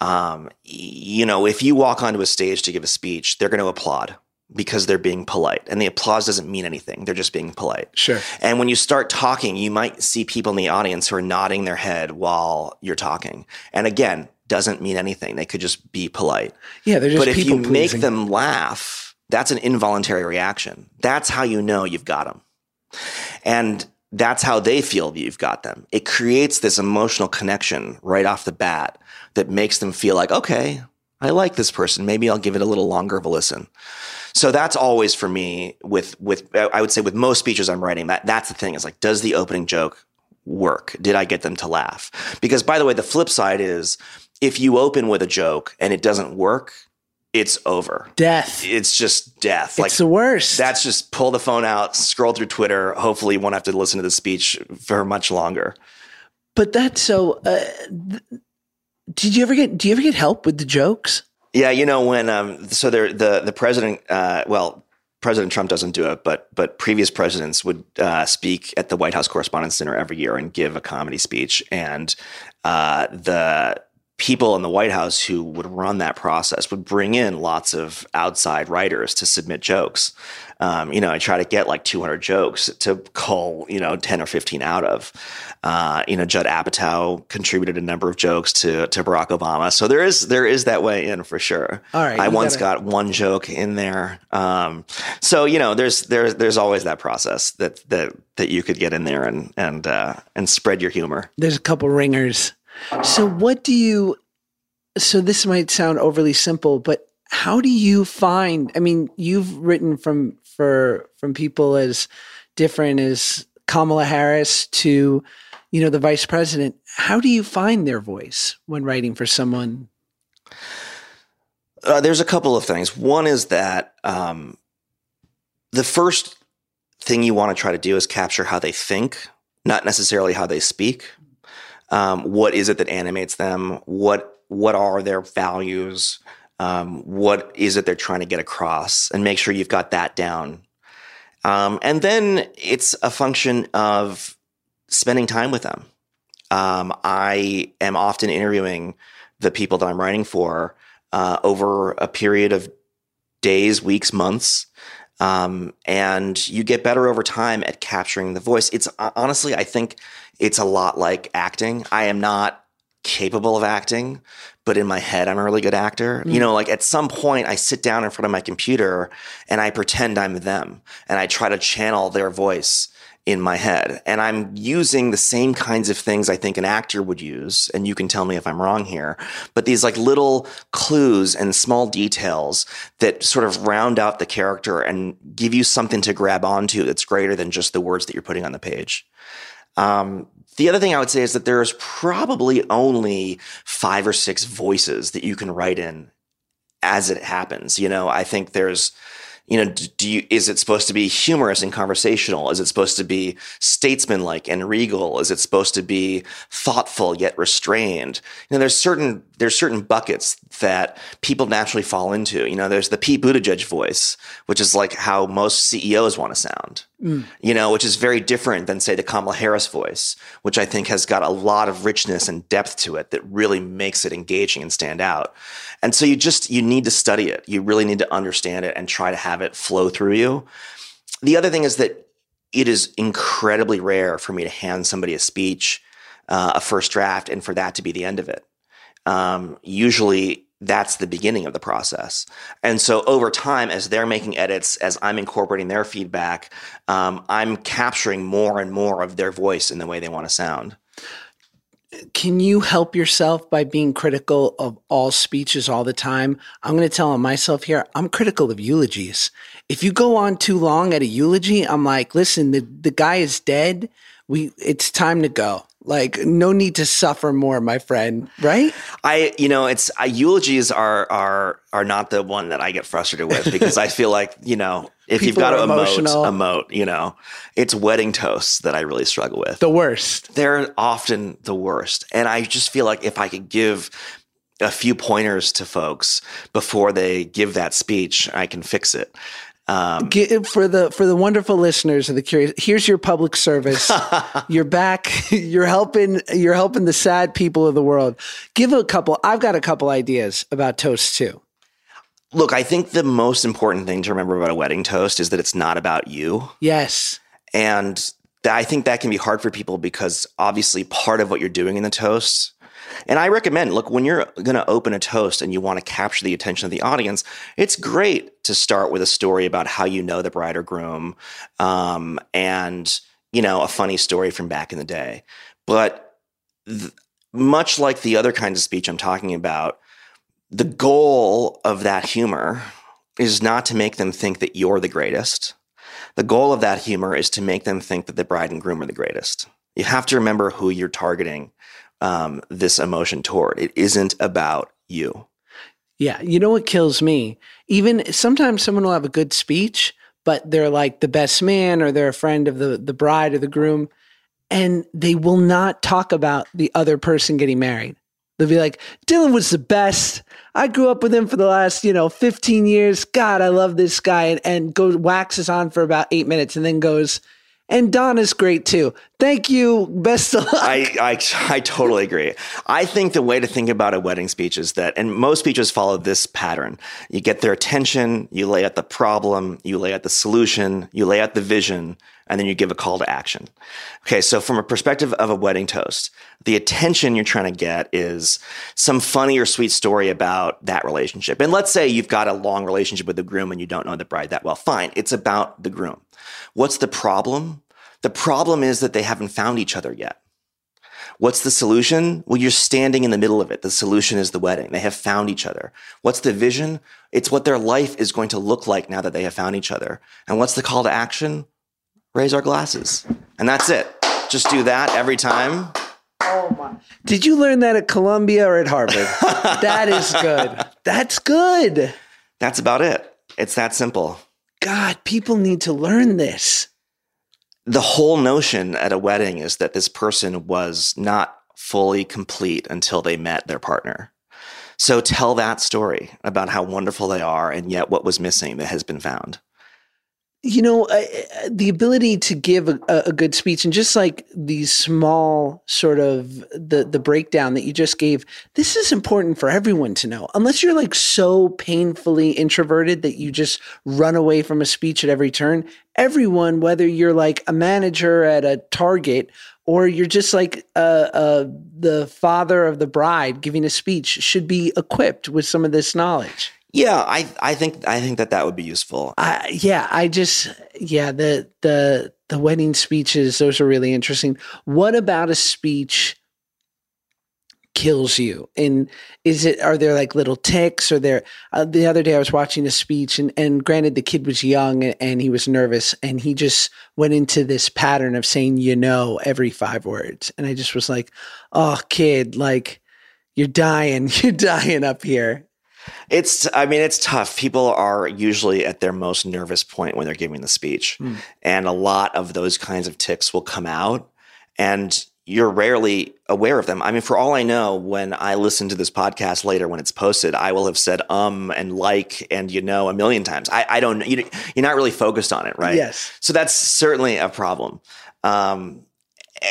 Speaker 5: Um, you know, if you walk onto a stage to give a speech, they're going to applaud because they're being polite. And the applause doesn't mean anything. They're just being polite.
Speaker 3: Sure.
Speaker 5: And when you start talking, you might see people in the audience who are nodding their head while you're talking. And again, doesn't mean anything. They could just be polite.
Speaker 3: yeah they're just
Speaker 5: But if you
Speaker 3: people
Speaker 5: make them laugh, that's an involuntary reaction. That's how you know you've got them. And that's how they feel that you've got them. It creates this emotional connection right off the bat that makes them feel like, okay, I like this person. Maybe I'll give it a little longer of a listen. So that's always for me with with I would say with most speeches I'm writing that that's the thing is like does the opening joke work? Did I get them to laugh? Because by the way, the flip side is if you open with a joke and it doesn't work, it's over.
Speaker 3: death
Speaker 5: It's just death.
Speaker 3: it's the worst
Speaker 5: That's just pull the phone out, scroll through Twitter. Hopefully, you won't have to listen to the speech for much longer.
Speaker 3: but that's so uh, th- did you ever get do you ever get help with the jokes
Speaker 5: Yeah, you know when um, so there the the president uh, well President Trump doesn't do it, but but previous presidents would uh, speak at the White House Correspondents' Dinner every year and give a comedy speech, and uh, the people in the White House who would run that process would bring in lots of outside writers to submit jokes. Um, you know, I try to get like 200 jokes to cull, you know, 10 or 15 out of. Uh, you know, Judd Apatow contributed a number of jokes to to Barack Obama, so there is there is that way in for sure.
Speaker 3: All right,
Speaker 5: I once
Speaker 3: gotta-
Speaker 5: got one joke in there. Um, so you know, there's there's there's always that process that that that you could get in there and and uh, and spread your humor.
Speaker 3: there's a couple ringers. So what do you so this might sound overly simple, but how do you find I mean, you've written from for from people as different as Kamala Harris to you know the vice president. How do you find their voice when writing for someone?
Speaker 5: Uh, there's a couple of things. One is that um, the first thing you want to try to do is capture how they think, not necessarily how they speak. Um, what is it that animates them? What what are their values? Um, what is it they're trying to get across? And make sure you've got that down. Um, and then it's a function of spending time with them. Um, I am often interviewing the people that I'm writing for uh, over a period of days, weeks, months. Um, and you get better over time at capturing the voice. It's honestly, I think it's a lot like acting. I am not capable of acting, but in my head, I'm a really good actor. You know, like at some point, I sit down in front of my computer and I pretend I'm them and I try to channel their voice in my head. And I'm using the same kinds of things I think an actor would use. And you can tell me if I'm wrong here. But these like little clues and small details that sort of round out the character and give you something to grab onto that's greater than just the words that you're putting on the page. Um, the other thing I would say is that there's probably only five or six voices that you can write in as it happens. You know, I think there's, you know, do you, is it supposed to be humorous and conversational? Is it supposed to be statesmanlike and regal? Is it supposed to be thoughtful yet restrained? You know, there's certain there's certain buckets that people naturally fall into. You know, there's the Pete Buttigieg voice, which is like how most CEOs want to sound. You know, which is very different than say the Kamala Harris voice, which I think has got a lot of richness and depth to it that really makes it engaging and stand out. And so you just you need to study it. You really need to understand it and try to have it flow through you. The other thing is that it is incredibly rare for me to hand somebody a speech, uh, a first draft, and for that to be the end of it. Um, usually that's the beginning of the process. And so over time, as they're making edits, as I'm incorporating their feedback, um, I'm capturing more and more of their voice in the way they want to sound.
Speaker 3: Can you help yourself by being critical of all speeches all the time? I'm going to tell on myself here. I'm critical of eulogies. If you go on too long at a eulogy, I'm like, listen, the, the guy is dead. We, it's time to go. Like, no need to suffer more, my friend. Right?
Speaker 5: I, you know, it's uh, eulogies are are are not the one that I get frustrated with because I feel like you know if you've got to
Speaker 3: are
Speaker 5: emote,
Speaker 3: emotional.
Speaker 5: emote, you know, it's wedding toasts that I really struggle with.
Speaker 3: The worst.
Speaker 5: they're often the worst. And I just feel like if I could give a few pointers to folks before they give that speech, I can fix it. Um,
Speaker 3: for the for the wonderful listeners of the curious here's your public service you're back you're helping you're helping the sad people of the world give a couple i've got a couple ideas about toast too
Speaker 5: look, I think the most important thing to remember about a wedding toast is that it's not about you.
Speaker 3: yes
Speaker 5: And I think that can be hard for people because obviously part of what you're doing in the toast. And I recommend, look, when you're going to open a toast and you want to capture the attention of the audience, it's great to start with a story about how you know the bride or groom, um, and you know a funny story from back in the day. But th- much like the other kinds of speech I'm talking about, the goal of that humor is not to make them think that you're the greatest. The goal of that humor is to make them think that the bride and groom are the greatest. You have to remember who you're targeting um, this emotion toward. It isn't about you.
Speaker 3: yeah you know what kills me even sometimes someone will have a good speech but they're like the best man or they're a friend of the the bride or the groom and they will not talk about the other person getting married they'll be like dylan was the best i grew up with him for the last you know 15 years god i love this guy and, and goes waxes on for about eight minutes and then goes and donna's great too thank you best of luck
Speaker 5: I, I, I totally agree. I think the way to think about a wedding speech is that, and most speeches follow this pattern. You get their attention, you lay out the problem, you lay out the solution, you lay out the vision, and then you give a call to action. Okay, so from a perspective of a wedding toast, the attention you're trying to get is some funny or sweet story about that relationship. And let's say you've got a long relationship with the groom and you don't know the bride that well. Fine, it's about the groom. What's the problem? The problem is that they haven't found each other yet. What's the solution? Well, you're standing in the middle of it. The solution is the wedding. They have found each other. What's the vision? It's what their life is going to look like now that they have found each other. And what's the call to action? Raise our glasses. And that's it. Just do that every time. Oh my.
Speaker 3: Did you learn that at Columbia or at Harvard? that is good. That's good.
Speaker 5: That's about it. It's that simple.
Speaker 3: God, people need to learn this.
Speaker 5: the whole notion at a wedding is that this person was not fully complete until they met their partner. So tell that story about how wonderful they are and yet what was missing that has been found.
Speaker 3: You know, uh, the ability to give a, a good speech and just like these small sort of the the breakdown that you just gave, this is important for everyone to know. Unless you're like so painfully introverted that you just run away from a speech at every turn, everyone, whether you're like a manager at a Target or you're just like uh, uh, the father of the bride giving a speech, should be equipped with some of this knowledge.
Speaker 5: Yeah, I, I think I think that that would be useful.
Speaker 3: I, yeah, I just yeah the the the wedding speeches those are really interesting. What about a speech kills you? And is it are there like little ticks or there? Uh, the other day I was watching a speech and and granted the kid was young and, and he was nervous and he just went into this pattern of saying you know every five words and I just was like, oh kid, like you're dying, you're dying up here.
Speaker 5: It's I mean it's tough. People are usually at their most nervous point when they're giving the speech. And a lot of those kinds of ticks will come out and you're rarely aware of them. I mean, for all I know, when I listen to this podcast later when it's posted, I will have said um and like and you know a million times. I, I don't you, you're not really focused on it, right?
Speaker 3: Yes.
Speaker 5: So that's certainly a problem. Um,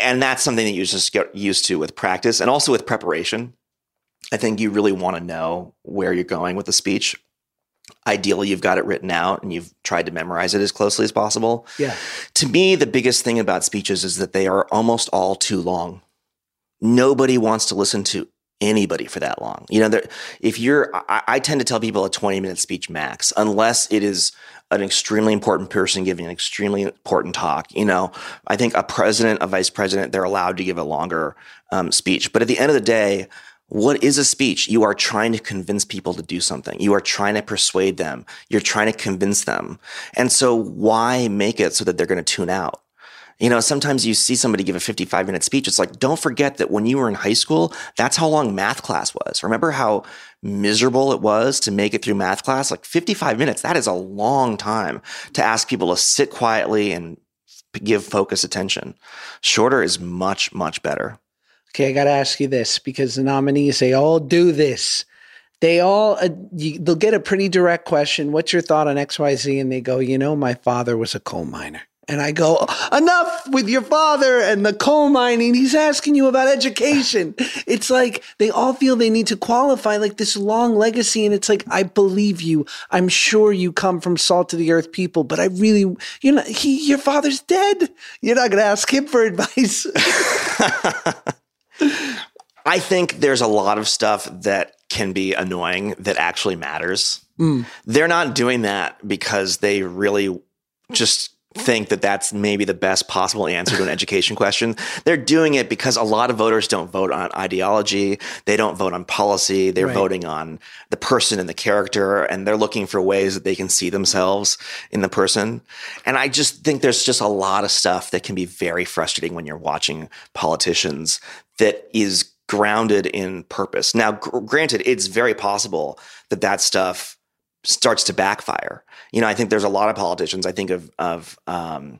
Speaker 5: and that's something that you just get used to with practice and also with preparation. I think you really want to know where you're going with the speech. Ideally, you've got it written out and you've tried to memorize it as closely as possible.
Speaker 3: Yeah.
Speaker 5: To me, the biggest thing about speeches is that they are almost all too long. Nobody wants to listen to anybody for that long. You know, if you're, I, I, tend to tell people a 20 minute speech max, unless it is an extremely important person giving an extremely important talk. You know, I think a president, a vice president, they're allowed to give a longer um, speech. But at the end of the day, what is a speech? You are trying to convince people to do something. You are trying to persuade them. You're trying to convince them. And so why make it so that they're going to tune out? You know, sometimes you see somebody give a 55 minute speech. It's like, don't forget that when you were in high school, that's how long math class was. Remember how miserable it was to make it through math class? Like 55 minutes, that is a long time to ask people to sit quietly and give focus attention. Shorter is much, much better.
Speaker 3: Okay, I got to ask you this because the nominees they all do this. They all uh, you, they'll get a pretty direct question. What's your thought on X Y Z? And they go, you know, my father was a coal miner. And I go, enough with your father and the coal mining. He's asking you about education. It's like they all feel they need to qualify like this long legacy. And it's like, I believe you. I'm sure you come from salt to the earth people, but I really, you know, he, your father's dead. You're not going to ask him for advice.
Speaker 5: I think there's a lot of stuff that can be annoying that actually matters. Mm. They're not doing that because they really just think that that's maybe the best possible answer to an education question. They're doing it because a lot of voters don't vote on ideology. They don't vote on policy. They're right. voting on the person and the character, and they're looking for ways that they can see themselves in the person. And I just think there's just a lot of stuff that can be very frustrating when you're watching politicians that is grounded in purpose. Now, gr- granted, it's very possible that that stuff starts to backfire. You know, I think there's a lot of politicians. I think of of um,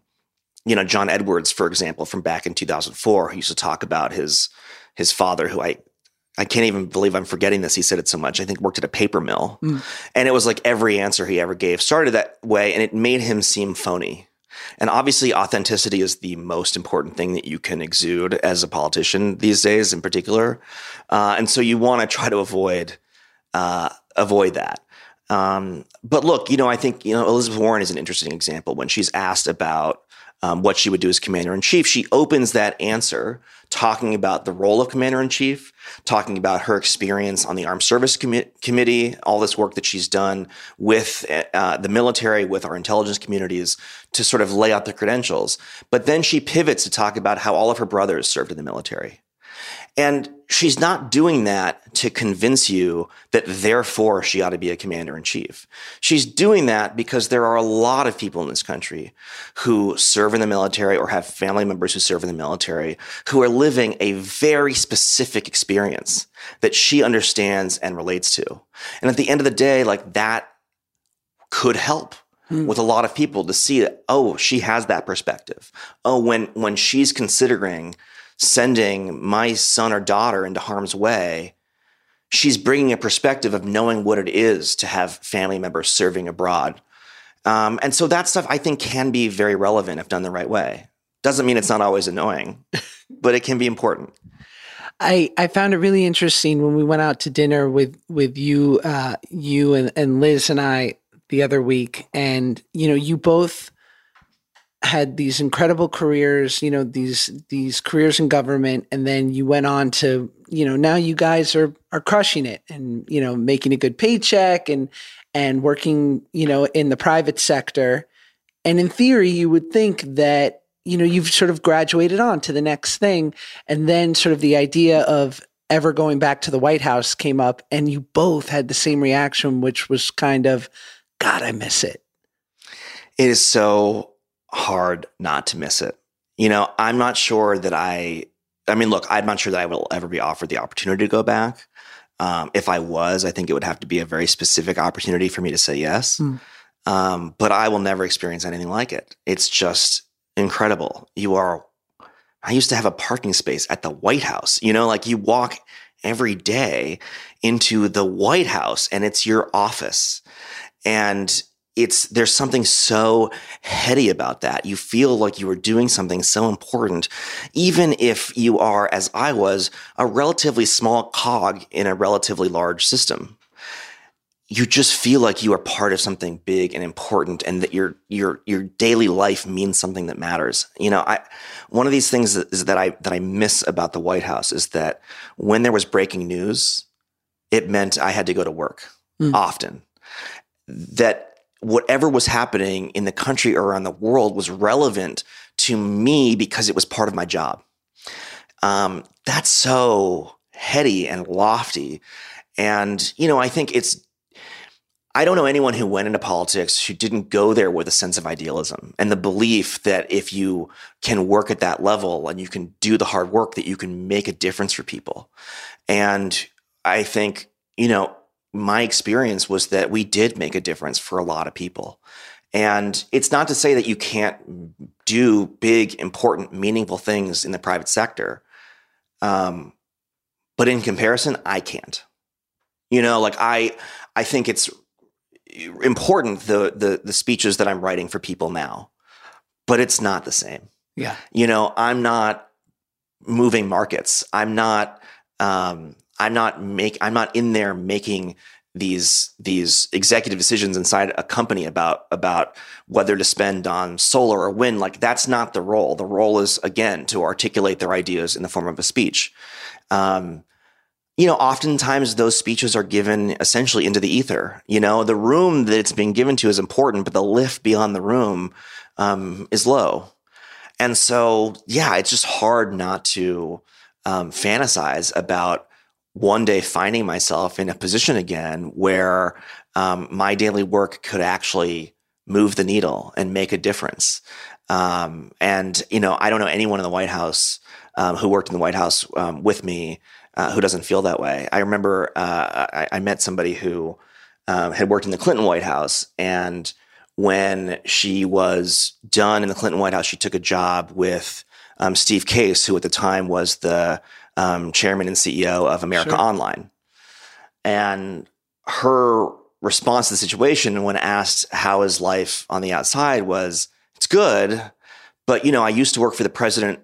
Speaker 5: you know John Edwards, for example, from back in 2004, who used to talk about his his father, who I I can't even believe I'm forgetting this. He said it so much. I think worked at a paper mill, mm. and it was like every answer he ever gave started that way, and it made him seem phony. And obviously, authenticity is the most important thing that you can exude as a politician these days, in particular. Uh, and so you want to try to avoid uh, avoid that. Um, but look, you know, I think you know Elizabeth Warren is an interesting example when she's asked about um, what she would do as commander in chief. She opens that answer talking about the role of commander in chief, talking about her experience on the Armed Service Com- Committee, all this work that she's done with uh, the military, with our intelligence communities to sort of lay out the credentials. But then she pivots to talk about how all of her brothers served in the military. And she's not doing that to convince you that therefore she ought to be a commander in chief. She's doing that because there are a lot of people in this country who serve in the military or have family members who serve in the military who are living a very specific experience that she understands and relates to. And at the end of the day, like that could help. Hmm. with a lot of people to see that oh she has that perspective oh when when she's considering sending my son or daughter into harm's way, she's bringing a perspective of knowing what it is to have family members serving abroad. Um, and so that stuff I think can be very relevant if done the right way. Doesn't mean it's not always annoying, but it can be important.
Speaker 3: I, I found it really interesting when we went out to dinner with with you uh, you and, and Liz and I the other week, and you know you both had these incredible careers, you know, these these careers in government, and then you went on to, you know, now you guys are are crushing it and you know making a good paycheck and and working, you know, in the private sector. And in theory, you would think that you know you've sort of graduated on to the next thing, and then sort of the idea of ever going back to the White House came up, and you both had the same reaction, which was kind of, God, I miss it.
Speaker 5: It is so hard not to miss it. You know, I'm not sure that I, I mean, look, I'm not sure that I will ever be offered the opportunity to go back. Um, if I was, I think it would have to be a very specific opportunity for me to say yes. Mm. Um, but I will never experience anything like it. It's just incredible. You are I used to have a parking space at the White House. You know, like you walk every day into the White House and it's your office. And it's there's something so heady about that. You feel like you are doing something so important, even if you are, as I was, a relatively small cog in a relatively large system. You just feel like you are part of something big and important, and that your your your daily life means something that matters. You know, I one of these things is that I that I miss about the White House is that when there was breaking news, it meant I had to go to work mm. often. That whatever was happening in the country or around the world was relevant to me because it was part of my job. Um, that's so heady and lofty. And, you know, I think it's, I don't know anyone who went into politics who didn't go there with a sense of idealism and the belief that if you can work at that level and you can do the hard work, that you can make a difference for people. And I think, you know, my experience was that we did make a difference for a lot of people. And it's not to say that you can't do big, important, meaningful things in the private sector. Um, but in comparison, I can't. You know, like I, I think it's important the the the speeches that I'm writing for people now, but it's not the same.
Speaker 3: Yeah.
Speaker 5: You know, I'm not moving markets. I'm not. Um, I'm not make I'm not in there making these these executive decisions inside a company about about whether to spend on solar or wind. Like that's not the role. The role is again to articulate their ideas in the form of a speech. Um, you know oftentimes those speeches are given essentially into the ether. You know the room that it's being given to is important but the lift beyond the room um, is low. And so yeah it's just hard not to um, fantasize about one day finding myself in a position again where um, my daily work could actually move the needle and make a difference. Um, and you know, I don't know anyone in the White House um, who worked in the White House um, with me uh, who doesn't feel that way. I remember uh, I, I, met somebody who um, had worked in the Clinton White House, and when she was done in the Clinton White House, she took a job with um, Steve Case, who at the time was the um, chairman and CEO of America sure. Online. And her response to the situation when asked how is life on the outside was, it's good, but you know, I used to work for the president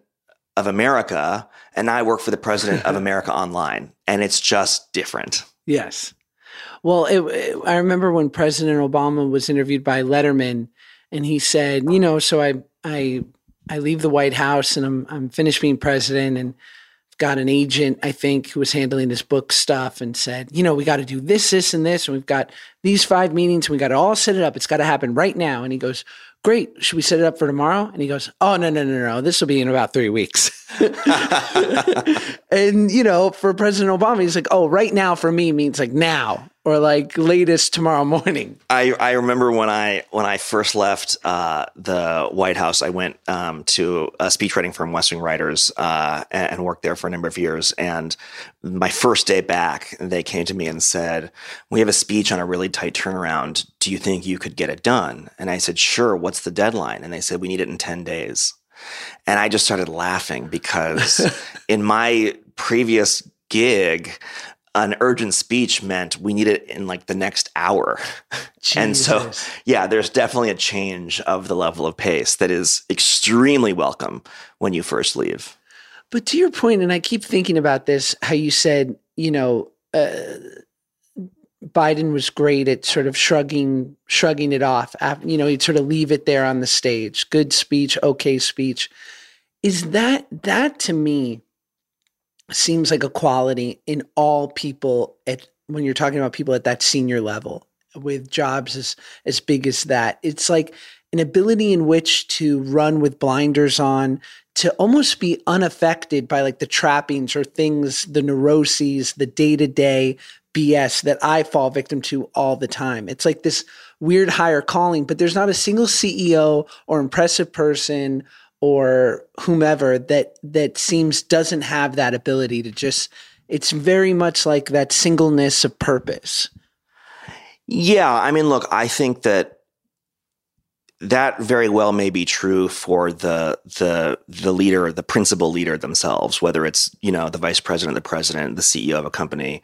Speaker 5: of America and I work for the president of America Online, and it's just different.
Speaker 3: Yes. Well, it, it, I remember when President Obama was interviewed by Letterman, and he said, you know, so I I I leave the White House and I'm I'm finished being president, and got an agent, I think, who was handling his book stuff and said, you know, we got to do this, this, and this. And we've got these five meetings and we got to all set it up. It's got to happen right now. And he goes, great. Should we set it up for tomorrow? And he goes, oh, no, no, no, no. This will be in about three weeks. and, you know, for President Obama, he's like, oh, right now for me means like now or like latest tomorrow morning.
Speaker 5: I, I remember when I when I first left uh, the White House, I went um, to a speechwriting firm, West Wing Writers, uh, and, and, worked there for a number of years. And my first day back, they came to me and said, "We have a speech on a really tight turnaround. Do you think you could get it done?" And I said, "Sure. What's the deadline?" And they said, "We need it in ten days." And I just started laughing because in my previous gig, an urgent speech meant we need it in like the next hour. and so, yeah, there's definitely a change of the level of pace that is extremely welcome when you first leave.
Speaker 3: But to your point, and I keep thinking about this, how you said, you know, uh, Biden was great at sort of shrugging shrugging it off. You know, he'd sort of leave it there on the stage. Good speech, okay speech. Is that that to me seems like a quality in all people at when you're talking about people at that senior level with jobs as as big as that. It's like an ability in which to run with blinders on, to almost be unaffected by like the trappings or things, the neuroses, the day to day BS that I fall victim to all the time. It's like this weird higher calling, but there's not a single CEO or impressive person or whomever that that seems doesn't have that ability to just it's very much like that singleness of purpose.
Speaker 5: Yeah, I mean look, I think that that very well may be true for the the the leader, the principal leader themselves, whether it's you know the vice president, the president, the CEO of a company.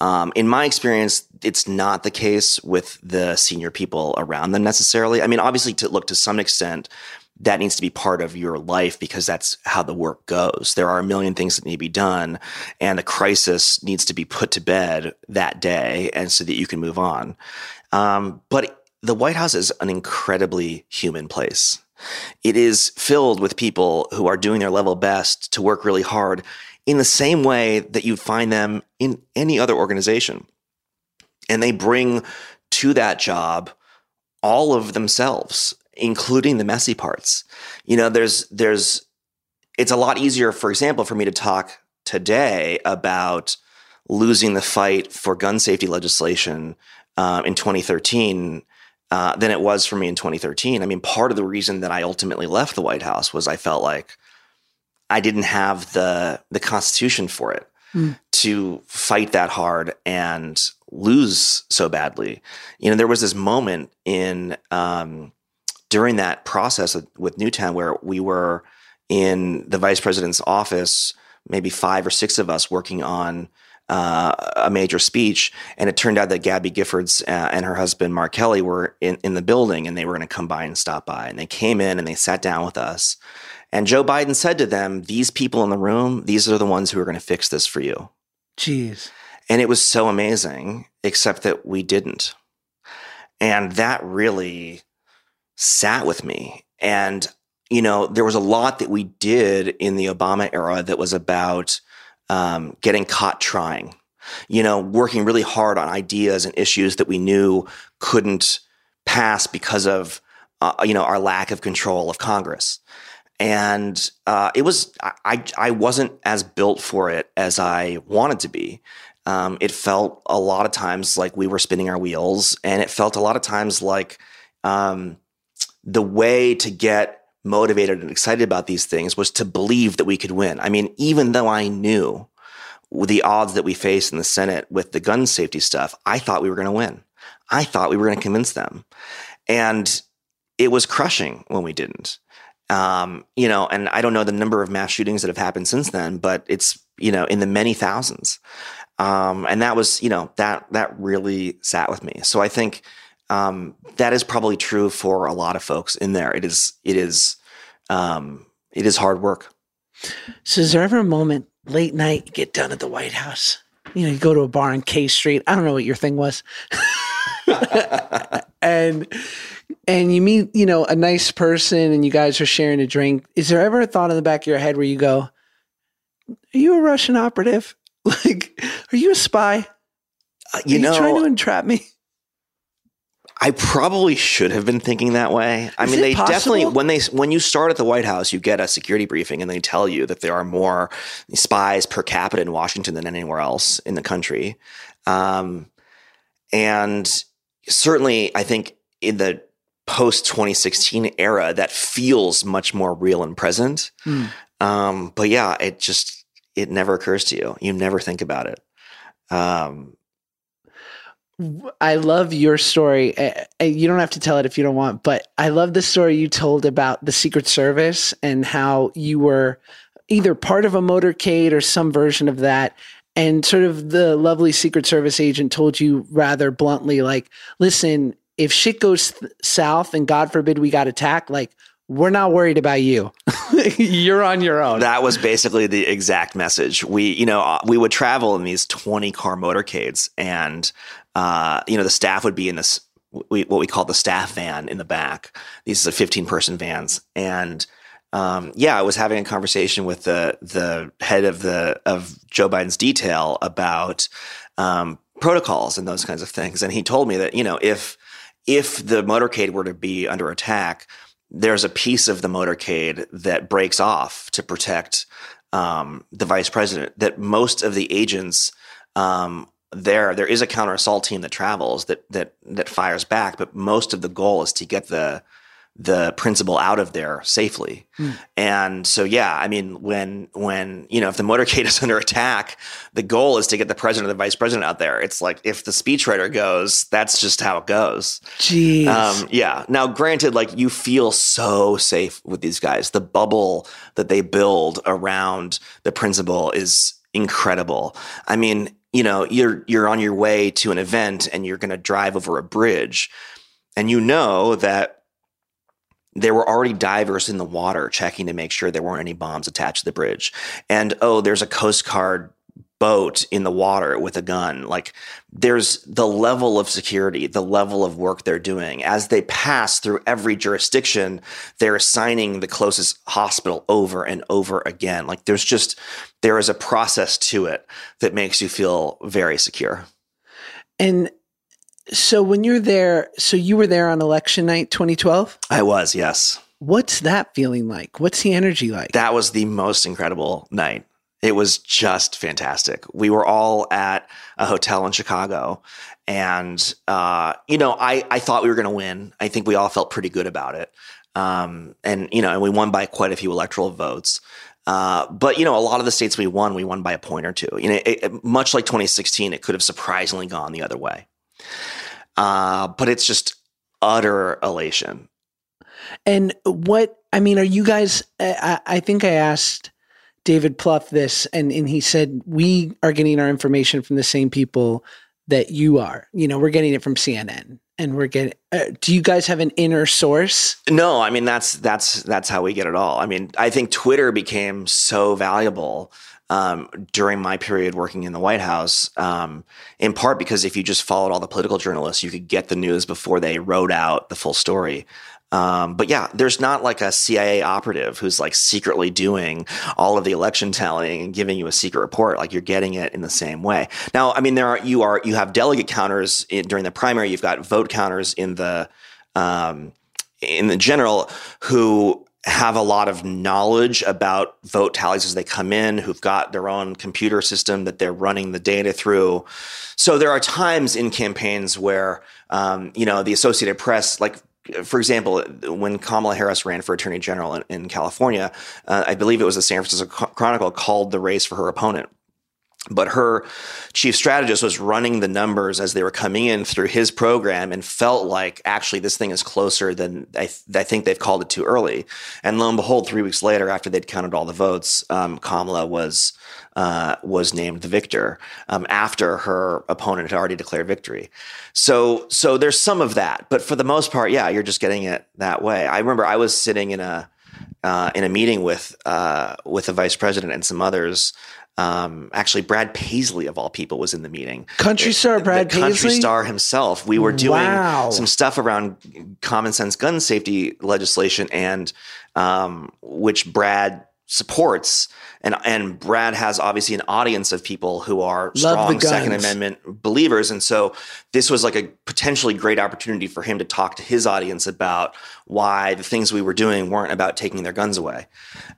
Speaker 5: Um, in my experience, it's not the case with the senior people around them necessarily. I mean, obviously, to look to some extent, that needs to be part of your life because that's how the work goes. There are a million things that need to be done, and a crisis needs to be put to bed that day, and so that you can move on. Um, but the White House is an incredibly human place. It is filled with people who are doing their level best to work really hard in the same way that you'd find them in any other organization. And they bring to that job all of themselves, including the messy parts. You know, there's, there's, it's a lot easier, for example, for me to talk today about losing the fight for gun safety legislation uh, in 2013 uh, than it was for me in 2013. I mean, part of the reason that I ultimately left the White House was I felt like I didn't have the the constitution for it mm. to fight that hard and lose so badly. You know, there was this moment in um, during that process with Newtown where we were in the vice president's office, maybe five or six of us working on uh, a major speech, and it turned out that Gabby Giffords uh, and her husband Mark Kelly were in, in the building, and they were going to come by and stop by. And they came in and they sat down with us, and Joe Biden said to them, "These people in the room, these are the ones who are going to fix this for you."
Speaker 3: Jeez.
Speaker 5: And it was so amazing, except that we didn't, and that really sat with me. And you know, there was a lot that we did in the Obama era that was about um, getting caught trying, you know, working really hard on ideas and issues that we knew couldn't pass because of, uh, you know, our lack of control of Congress. And uh, it was, I, I wasn't as built for it as I wanted to be. Um, it felt a lot of times like we were spinning our wheels, and it felt a lot of times like um, the way to get motivated and excited about these things was to believe that we could win. I mean, even though I knew the odds that we faced in the Senate with the gun safety stuff, I thought we were going to win. I thought we were going to convince them. And it was crushing when we didn't. Um, you know, and I don't know the number of mass shootings that have happened since then, but it's, you know, in the many thousands. Um, and that was, you know, that that really sat with me. So I think um, that is probably true for a lot of folks in there. It is it is um, it is hard work.
Speaker 3: So is there ever a moment late night you get done at the White House? You know, you go to a bar on K Street. I don't know what your thing was. and and you meet, you know, a nice person and you guys are sharing a drink. Is there ever a thought in the back of your head where you go, Are you a Russian operative? Like, are you a spy?
Speaker 5: Uh, you
Speaker 3: are
Speaker 5: know,
Speaker 3: you trying to entrap me?
Speaker 5: I probably should have been thinking that way. I
Speaker 3: Is
Speaker 5: mean, they
Speaker 3: possible?
Speaker 5: definitely when they when you start at the White House, you get a security briefing and they tell you that there are more spies per capita in Washington than anywhere else in the country. Um, and certainly, I think in the post 2016 era, that feels much more real and present.
Speaker 3: Mm.
Speaker 5: Um, but yeah, it just it never occurs to you. You never think about it. Um,
Speaker 3: I love your story. You don't have to tell it if you don't want, but I love the story you told about the Secret Service and how you were either part of a motorcade or some version of that. And sort of the lovely Secret Service agent told you rather bluntly, like, listen, if shit goes th- south and God forbid we got attacked, like, we're not worried about you. You're on your own.
Speaker 5: That was basically the exact message. We, you know, uh, we would travel in these 20 car motorcades and, uh, you know, the staff would be in this, we, what we call the staff van in the back. These are 15 person vans. And, um, yeah, I was having a conversation with the, the head of the, of Joe Biden's detail about, um, protocols and those kinds of things. And he told me that, you know, if, if the motorcade were to be under attack, there's a piece of the motorcade that breaks off to protect um, the vice president. That most of the agents um, there, there is a counter assault team that travels that that that fires back, but most of the goal is to get the the principal out of there safely. And so, yeah, I mean, when when you know if the motorcade is under attack, the goal is to get the president or the vice president out there. It's like if the speechwriter goes, that's just how it goes.
Speaker 3: Jeez.
Speaker 5: Um, yeah. Now, granted, like you feel so safe with these guys. The bubble that they build around the principal is incredible. I mean, you know, you're you're on your way to an event and you're going to drive over a bridge, and you know that there were already divers in the water checking to make sure there weren't any bombs attached to the bridge. And oh, there's a Coast Guard boat in the water with a gun. Like there's the level of security, the level of work they're doing. As they pass through every jurisdiction, they're assigning the closest hospital over and over again. Like there's just, there is a process to it that makes you feel very secure.
Speaker 3: and so when you're there, so you were there on election night 2012.
Speaker 5: I was, yes.
Speaker 3: What's that feeling like? What's the energy like?
Speaker 5: That was the most incredible night. It was just fantastic. We were all at a hotel in Chicago, and uh, you know, I I thought we were going to win. I think we all felt pretty good about it, um, and you know, and we won by quite a few electoral votes. Uh, but you know, a lot of the states we won, we won by a point or two. You know, it, it- much like 2016, it could have surprisingly gone the other way. Uh, but it's just utter elation.
Speaker 3: And what I mean, are you guys? I, I think I asked David Plouffe this, and and he said we are getting our information from the same people that you are. You know, we're getting it from CNN, and we're getting. Uh, do you guys have an inner source?
Speaker 5: No, I mean that's that's that's how we get it all. I mean, I think Twitter became so valuable um, during my period working in the White House, um, in part because if you just followed all the political journalists, you could get the news before they wrote out the full story. Um, but yeah, there's not like a CIA operative who's like secretly doing all of the election tallying and giving you a secret report. Like you're getting it in the same way. Now, I mean, there are you are you have delegate counters in, during the primary. You've got vote counters in the um, in the general who have a lot of knowledge about vote tallies as they come in, who've got their own computer system that they're running the data through. So there are times in campaigns where, um, you know, the Associated Press, like, for example, when Kamala Harris ran for attorney general in, in California, uh, I believe it was the San Francisco Chronicle called the race for her opponent but her chief strategist was running the numbers as they were coming in through his program and felt like actually this thing is closer than I, th- I think they've called it too early. And lo and behold, three weeks later, after they'd counted all the votes, um, Kamala was uh, was named the victor um, after her opponent had already declared victory. So so there's some of that, but for the most part, yeah, you're just getting it that way. I remember I was sitting in a uh, in a meeting with uh, with the vice president and some others. Um, actually, Brad Paisley of all people was in the meeting.
Speaker 3: Country star
Speaker 5: The-
Speaker 3: Brad
Speaker 5: the country
Speaker 3: Paisley?
Speaker 5: star himself. We were doing
Speaker 3: Wow.
Speaker 5: some stuff around common sense gun safety legislation, and um, which Brad supports. And and Brad has obviously an audience of people who are strong Second. Amendment believers, and so this was like a potentially great opportunity for him to talk to his audience about why the things we were doing weren't about taking their guns away.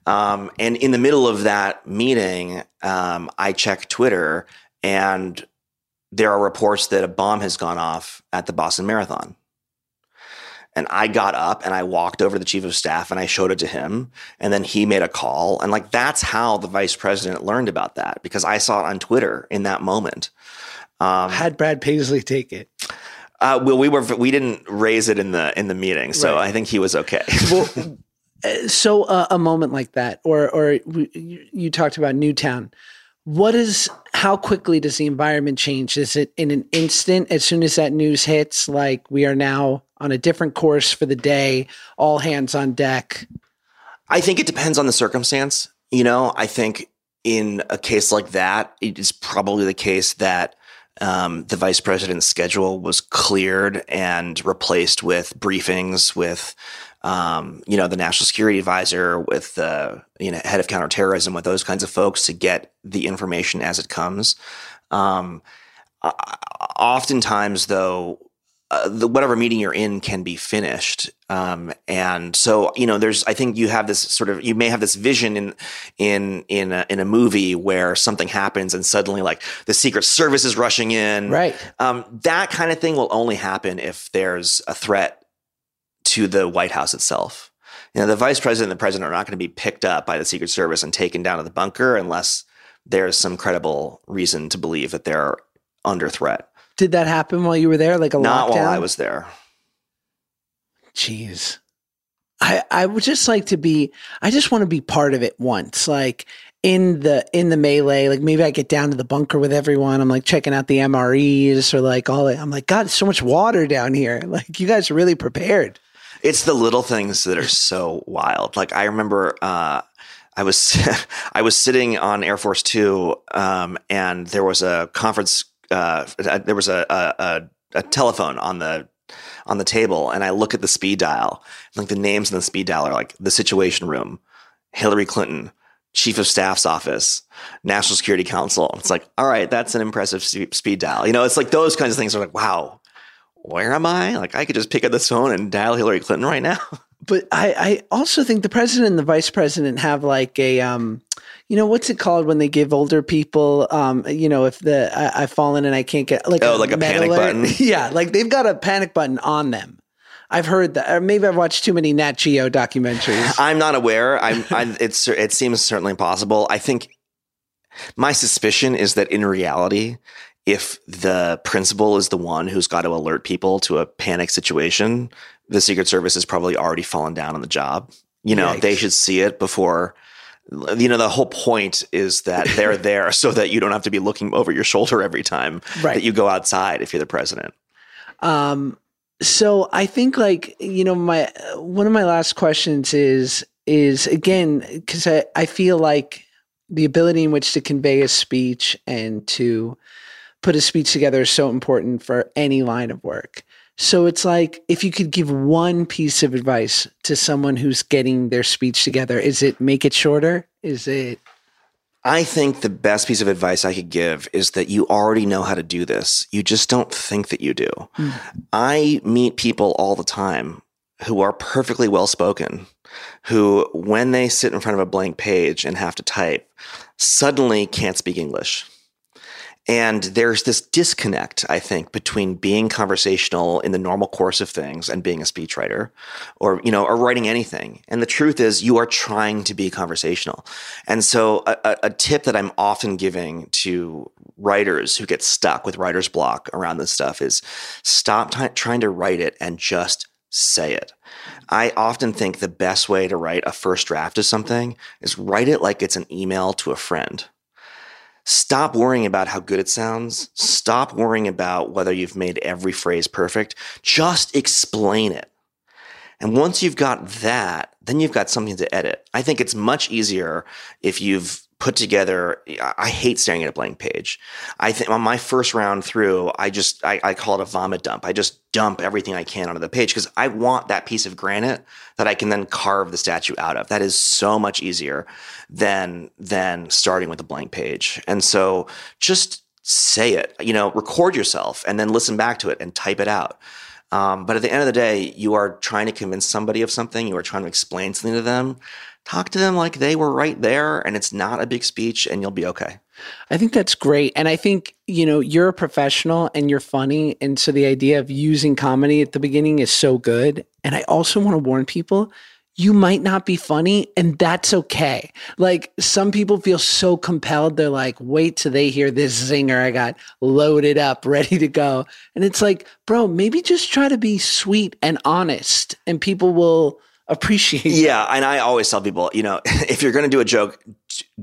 Speaker 5: Um, and in the middle of that meeting, um, I check Twitter, and there are reports that a bomb has gone off at the Boston Marathon. And I got up and I walked over to the chief of staff and I showed it to him. And then he made a call. And like that's how the vice president learned about that because I saw it on Twitter in that moment. Um,
Speaker 3: Had Brad Paisley take it?
Speaker 5: uh, well, we were we didn't raise it in the in the meeting, so
Speaker 3: Right.
Speaker 5: I think he was okay.
Speaker 3: Well, uh, so uh, a moment like that, or or you talked about Newtown. What is how quickly does the environment change? Is it in an instant as soon as that news hits? Like we are now on a different course for the day, all hands on deck.
Speaker 5: I think it depends on the circumstance. You know, I think in a case like that, it is probably the case that um, the vice president's schedule was cleared and replaced with briefings with, um, you know, the national security advisor, with the you know head of counterterrorism, with those kinds of folks to get the information as it comes. Um, uh, oftentimes, though, uh, the whatever meeting you're in can be finished. Um, and so, you know, there's, I think you have this sort of, you may have this vision in, in, in a, in a movie where something happens and suddenly like the secret service is rushing in.
Speaker 3: Right.
Speaker 5: Um, that kind of thing will only happen if there's a threat to the White House itself. You know, the vice president and the president are not going to be picked up by the Secret Service and taken down to the bunker unless there's some credible reason to believe that they're under threat.
Speaker 3: Did that happen while you were there? Like a
Speaker 5: Not
Speaker 3: lockdown?
Speaker 5: while I was there.
Speaker 3: Jeez. I, I would just like to be I just want to be part of it once. Like in the in the melee, like maybe I get down to the bunker with everyone. I'm like checking out the MREs or like all that. I'm like, God, so much water down here. Like you guys are really prepared.
Speaker 5: It's the little things that are so wild. Like I remember uh, I was I was sitting on Air Force Two, um, and there was a conference. Uh, there was a, a, a telephone on the on the table, and I look at the speed dial. Like the names in the speed dial are like the Situation Room, Hillary Clinton, Chief of Staff's office, National Security Council. It's like, all right, that's an impressive speed dial. You know, it's like those kinds of things are like, wow, where am I? Like I could just pick up this phone and dial Hillary Clinton right now.
Speaker 3: But I, I also think the president and the vice president have like a um you know what's it called when they give older people um you know if the I, I've fallen and I can't get like
Speaker 5: Oh, like a panic
Speaker 3: alert.
Speaker 5: button?
Speaker 3: yeah like they've got a panic button on them I've heard that or maybe I've watched too many Nat Geo documentaries
Speaker 5: I'm not aware. I'm. I, it's. It seems certainly possible. I think my suspicion is that in reality, if the principal is the one who's got to alert people to a panic situation, the Secret Service has probably already fallen down on the job. You know,
Speaker 3: Yikes.
Speaker 5: they should see it before. You know, the whole point is that they're there so that you don't have to be looking over your shoulder every time
Speaker 3: Right.
Speaker 5: that you go outside if you're the president.
Speaker 3: Um, so I think like you know my one of my last questions is is again because I, I feel like the ability in which to convey a speech and to put a speech together is so important for any line of work. So it's like if you could give one piece of advice to someone who's getting their speech together, is it make it shorter? Is it
Speaker 5: I think the best piece of advice I could give is that you already know how to do this. You just don't think that you do. Hmm. I meet people all the time who are perfectly well spoken, who, when they sit in front of a blank page and have to type, suddenly can't speak English. And there's this disconnect, I think, between being conversational in the normal course of things and being a speechwriter or, you know, or writing anything. And the truth is you are trying to be conversational. And so a, a- tip that I'm often giving to writers who get stuck with writer's block around this stuff is stop t- trying to write it and just say it. I often think the best way to write a first draft of something is write it like it's an email to a friend. Stop worrying about how good it sounds. Stop worrying about whether you've made every phrase perfect. Just explain it. And once you've got that, then you've got something to edit. I think it's much easier if you've put together. I hate staring at a blank page. I think on my first round through, I just I, I call it a vomit dump. I just dump everything I can onto the page because I want that piece of granite that I can then carve the statue out of. That is so much easier than than starting with a blank page. And so just say it. You know, record yourself and then listen back to it and type it out. Um, but at the end of the day, you are trying to convince somebody of something. You are trying to explain something to them. Talk to them like they were right there, and it's not a big speech, and you'll be okay.
Speaker 3: I think that's great. And I think, you know, you're a professional and you're funny. And so the idea of using comedy at the beginning is so good. And I also want to warn people you might not be funny, and that's okay. Like some people feel so compelled. They're like, wait till they hear this zinger. I got loaded up, ready to go. And it's like, bro, maybe just try to be sweet and honest, and people will appreciate.
Speaker 5: Yeah, and I always tell people, you know, if you're going to do a joke,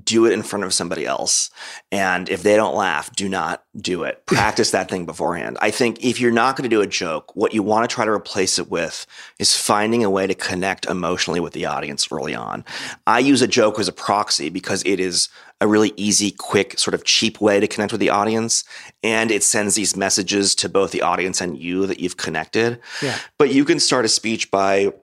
Speaker 5: do it in front of somebody else. And if they don't laugh, do not do it. Practice that thing beforehand. I think if you're not going to do a joke, what you want to try to replace it with is finding a way to connect emotionally with the audience early on. I use a joke as a proxy because it is a really easy, quick, sort of cheap way to connect with the audience. And it sends these messages to both the audience and you that you've connected.
Speaker 3: Yeah.
Speaker 5: But you can start a speech by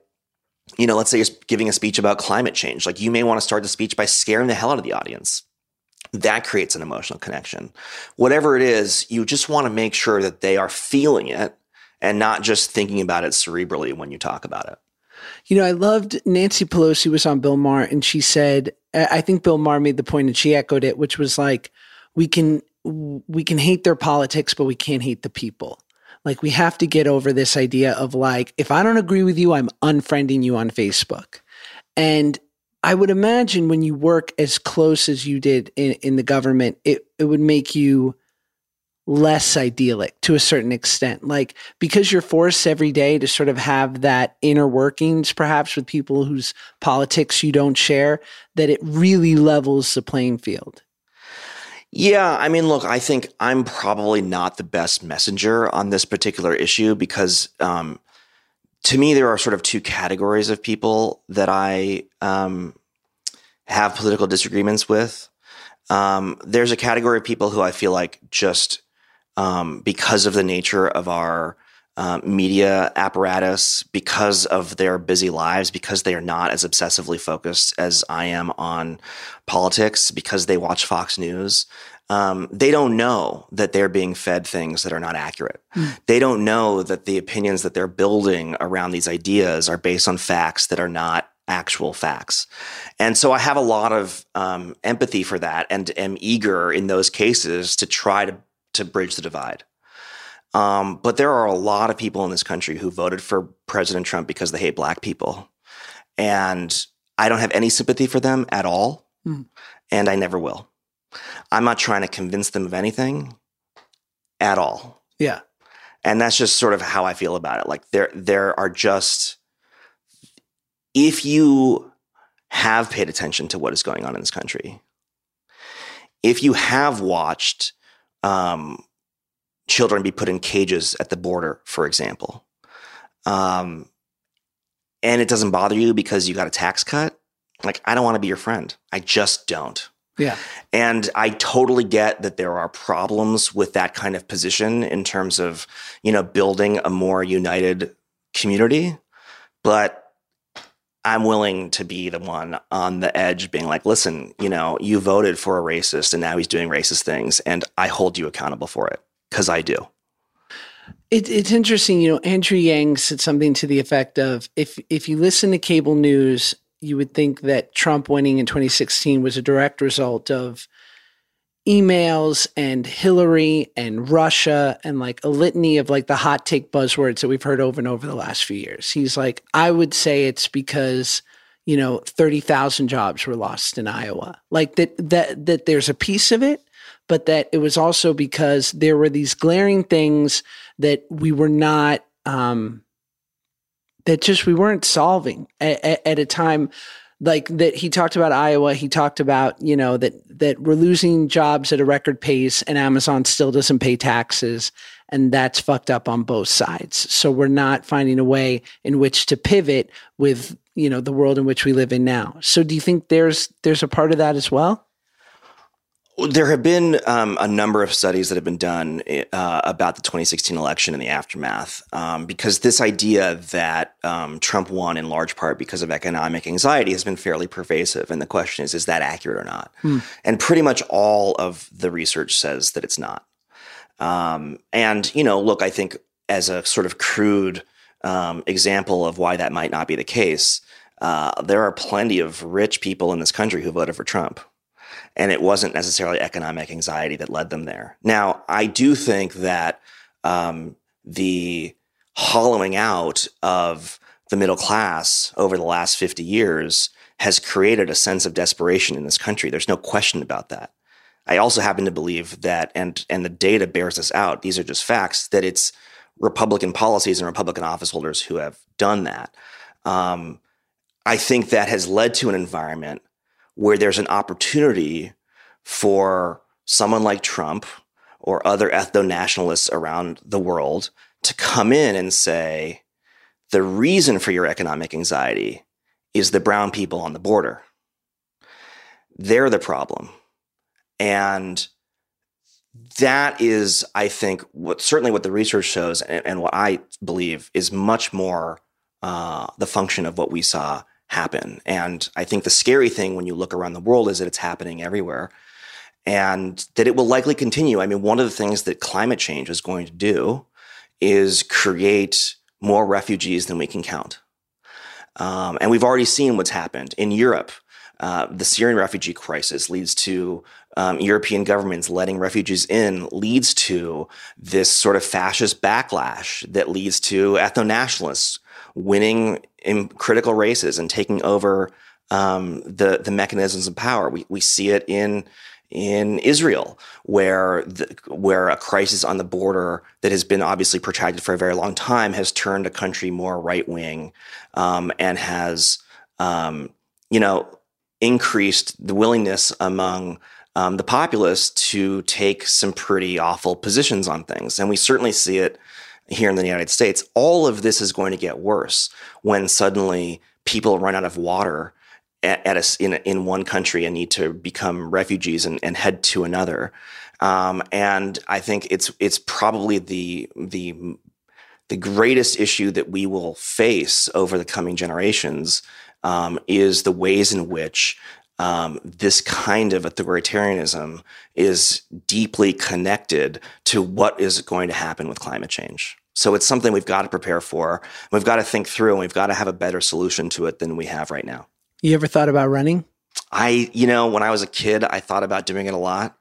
Speaker 5: you know, let's say you're giving a speech about climate change. Like you may want to start the speech by scaring the hell out of the audience. That creates an emotional connection. Whatever it is, you just want to make sure that they are feeling it and not just thinking about it cerebrally when you talk about it.
Speaker 3: You know, I loved Nancy Pelosi was on Bill Maher and she said, I think Bill Maher made the point and she echoed it, which was like, we can we can hate their politics, but we can't hate the people. Like we have to get over this idea of like, if I don't agree with you, I'm unfriending you on Facebook. And I would imagine when you work as close as you did in, in the government, it, it would make you less idyllic to a certain extent. Like because you're forced every day to sort of have that inner workings, perhaps with people whose politics you don't share, that it really levels the playing field.
Speaker 5: Yeah, I mean, look, I think I'm probably not the best messenger on this particular issue because um, to me, there are sort of two categories of people that I um, have political disagreements with. Um, there's a category of people who I feel like just um, because of the nature of our uh, media apparatus, because of their busy lives, because they are not as obsessively focused as I am on politics, because they watch Fox News. Um, they don't know that they're being fed things that are not accurate. Mm. They don't know that the opinions that they're building around these ideas are based on facts that are not actual facts. And so I have a lot of um, empathy for that and am eager in those cases to try to to bridge the divide. Um, but there are a lot of people in this country who voted for President Trump because they hate black people. And I don't have any sympathy for them at all. Mm. And I never will. I'm not trying to convince them of anything at all.
Speaker 3: Yeah.
Speaker 5: And that's just sort of how I feel about it. Like there there are just if you have paid attention to what is going on in this country, if you have watched um, children be put in cages at the border, for example. Um, and it doesn't bother you because you got a tax cut. Like, I don't want to be your friend. I just don't.
Speaker 3: Yeah.
Speaker 5: And I totally get that there are problems with that kind of position in terms of, you know, building a more united community. But I'm willing to be the one on the edge being like, listen, you know, you voted for a racist and now he's doing racist things and I hold you accountable for it because I do.
Speaker 3: It, it's interesting, you know, Andrew Yang said something to the effect of if if you listen to cable news, you would think that Trump winning in 2016 was a direct result of emails and Hillary and Russia and like a litany of like the hot take buzzwords that we've heard over and over the last few years. He's like, I would say it's because, you know, 30,000 jobs were lost in Iowa. Like that, that, that there's a piece of it, but that it was also because there were these glaring things that we were not, um, that just we weren't solving at, at, at a time like that he talked about Iowa. He talked about, you know, that that we're losing jobs at a record pace and Amazon still doesn't pay taxes. And that's fucked up on both sides. So we're not finding a way in which to pivot with, you know, the world in which we live in now. So do you think there's there's a part of that as well?
Speaker 5: There have been um, a number of studies that have been done uh, about the 2016 election and the aftermath, um, because this idea that um, Trump won in large part because of economic anxiety has been fairly pervasive. And the question is, is that accurate or not? Hmm. And pretty much all of the research says that it's not. Um, and, you know, look, I think as a sort of crude um, example of why that might not be the case, uh, there are plenty of rich people in this country who voted for Trump and it wasn't necessarily economic anxiety that led them there. Now, I do think that um, the hollowing out of the middle class over the last 50 years has created a sense of desperation in this country. There's no question about that. I also happen to believe that, and and the data bears this out. These are just facts that it's Republican policies and Republican office holders who have done that. Um, I think that has led to an environment where there's an opportunity for someone like Trump or other ethno nationalists around the world to come in and say, the reason for your economic anxiety is the brown people on the border. They're the problem. And that is, I think, what certainly what the research shows, and, and what I believe is much more uh, the function of what we saw happen. And I think the scary thing when you look around the world is that it's happening everywhere and that it will likely continue. I mean, one of the things that climate change is going to do is create more refugees than we can count. Um, and we've already seen what's happened in Europe. Uh, the Syrian refugee crisis leads to um, European governments letting refugees in leads to this sort of fascist backlash that leads to ethno nationalists winning in critical races and taking over um, the the mechanisms of power. We we see it in in Israel, where the, where a crisis on the border that has been obviously protracted for a very long time has turned a country more right wing um, and has um, you know increased the willingness among um, the populace to take some pretty awful positions on things, and we certainly see it here in the United States. All of this is going to get worse when suddenly people run out of water at, at a, in, in one country and need to become refugees and, and head to another. Um, and I think it's it's probably the the the greatest issue that we will face over the coming generations um, is the ways in which um, this kind of authoritarianism is deeply connected to what is going to happen with climate change. So it's something we've got to prepare for. We've got to think through, and we've got to have a better solution to it than we have right now.
Speaker 3: You ever thought about running?
Speaker 5: I, you know, when I was a kid, I thought about doing it a lot.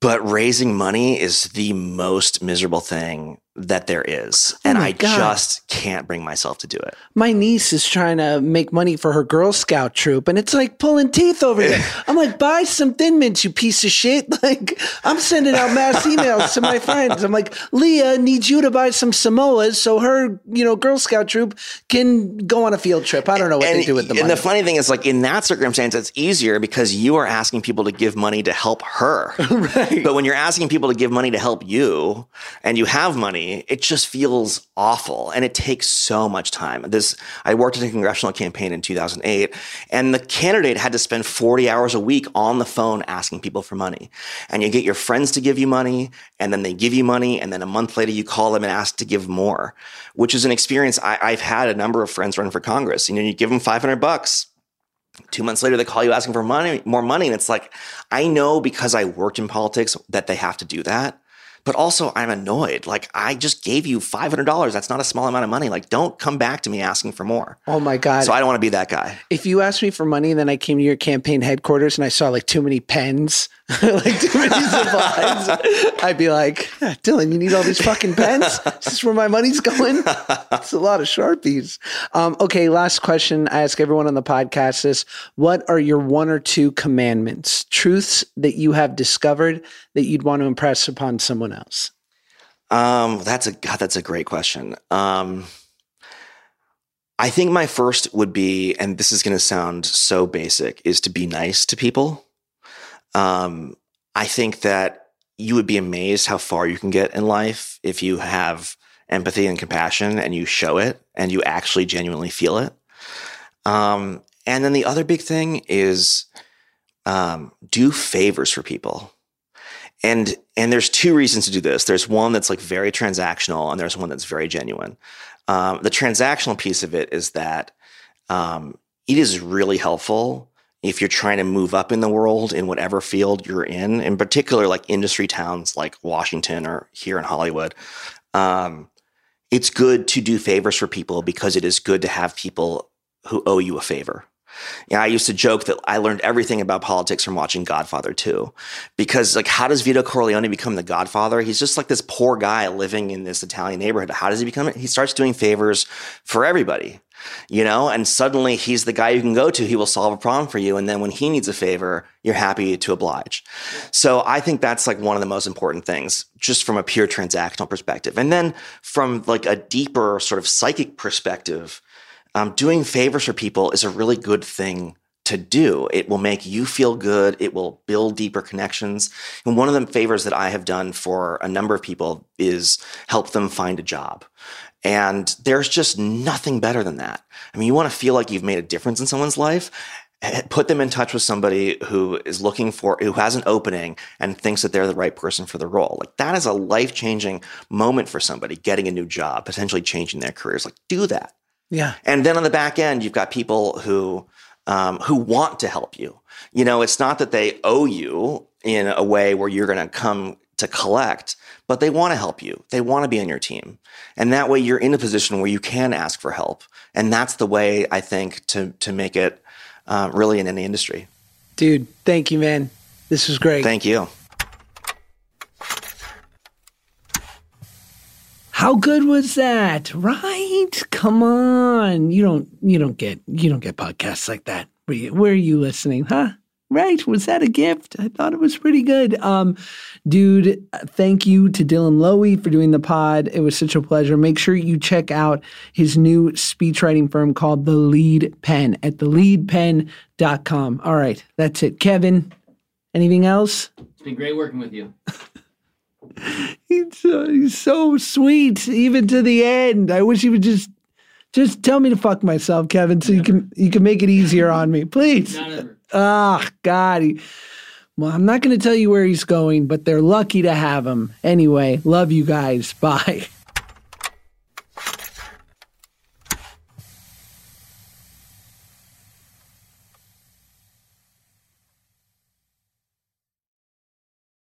Speaker 5: But raising money is the most miserable thing that there is.
Speaker 3: Oh
Speaker 5: and I
Speaker 3: God.
Speaker 5: just can't bring myself to do it.
Speaker 3: My niece is trying to make money for her Girl Scout troop, and it's like pulling teeth over there. I'm like, buy some Thin Mints, you piece of shit. Like, I'm sending out mass emails to my friends. I'm like, Leah needs you to buy some Samoas so her, you know, Girl Scout troop can go on a field trip. I don't know what
Speaker 5: and,
Speaker 3: they do with the money.
Speaker 5: and the funny thing is, like in that circumstance, it's easier because you are asking people to give money to help her.
Speaker 3: right.
Speaker 5: But when you're asking people to give money to help you and you have money, it just feels awful and it takes so much time. This I worked in a congressional campaign in 2008 and the candidate had to spend 40 hours a week on the phone asking people for money. And you get your friends to give you money and then they give you money and then a month later you call them and ask to give more, which is an experience I, I've had a number of friends run for Congress. You know, you give them 500 bucks two months later they call you asking for money more money and it's like i know because i worked in politics that they have to do that but also i'm annoyed like i just gave you $500 that's not a small amount of money like don't come back to me asking for more
Speaker 3: oh my God.
Speaker 5: so i don't want to be that guy
Speaker 3: if you asked me for money and then I came to your campaign headquarters and I saw like too many pens, like too many supplies, I'd be like, "Ah, Dylan, you need all these fucking pens? Is this where my money's going? It's a lot of Sharpies. Um, okay, last question. I ask everyone on the podcast this What are your one or two commandments, truths that you have discovered that you'd want to impress upon someone else?
Speaker 5: um that's a god that's a great question um i think my first would be and this is going to sound so basic is to be nice to people um i think that you would be amazed how far you can get in life if you have empathy and compassion and you show it and you actually genuinely feel it. Um, and then the other big thing is um, do favors for people. And and there's two reasons to do this. There's one that's like very transactional, and there's one that's very genuine. Um, the transactional piece of it is that um, it is really helpful if you're trying to move up in the world in whatever field you're in, in particular like industry towns like Washington or here in Hollywood. Um, it's good to do favors for people because it is good to have people who owe you a favor. Yeah, I used to joke that I learned everything about politics from watching Godfather 2. Because like how does Vito Corleone become the Godfather? He's just like this poor guy living in this Italian neighborhood. How does he become it? He starts doing favors for everybody. You know, and suddenly he's the guy you can go to. He will solve a problem for you. And then when he needs a favor, you're happy to oblige. So I think that's like one of the most important things, just from a pure transactional perspective. And then from like a deeper sort of psychic perspective, um, doing favors for people is a really good thing to do. It will make you feel good. It will build deeper connections. And one of the favors that I have done for a number of people is help them find a job. And there's just nothing better than that. I mean, you want to feel like you've made a difference in someone's life. eh, Put them in touch with somebody who is looking for, who has an opening and thinks that they're the right person for the role. Like that is a life changing moment for somebody getting a new job, potentially changing their careers. Like do that.
Speaker 3: Yeah.
Speaker 5: And then on the back end, you've got people who um, who want to help you. You know, it's not that they owe you in a way where you're going to come to collect, but they want to help you. They want to be on your team, and that way you're in a position where you can ask for help. And that's the way I think to to make it uh, really in any industry.
Speaker 3: Dude, thank you, man. This was great.
Speaker 5: Thank you.
Speaker 3: How good was that? Right? Come on. You don't you don't get you don't get podcasts like that. Where, you, are you listening? Huh? Right? Was that a gift? I thought it was pretty good. Um, dude, thank you to Dylan Loewe for doing the pod. It was such a pleasure. Make sure you check out his new speechwriting firm called The Lead Pen at theleadpen.com. All right, that's it. Kevin, anything else?
Speaker 4: It's been great working with you.
Speaker 3: He's, uh, he's so sweet, even to the end. I wish he would just just tell me to fuck myself, Kevin, so you can you can make it easier on me, please. Ah, God. He, well, I'm not going to tell you where he's going, but they're lucky to have him. Anyway, love you guys. Bye.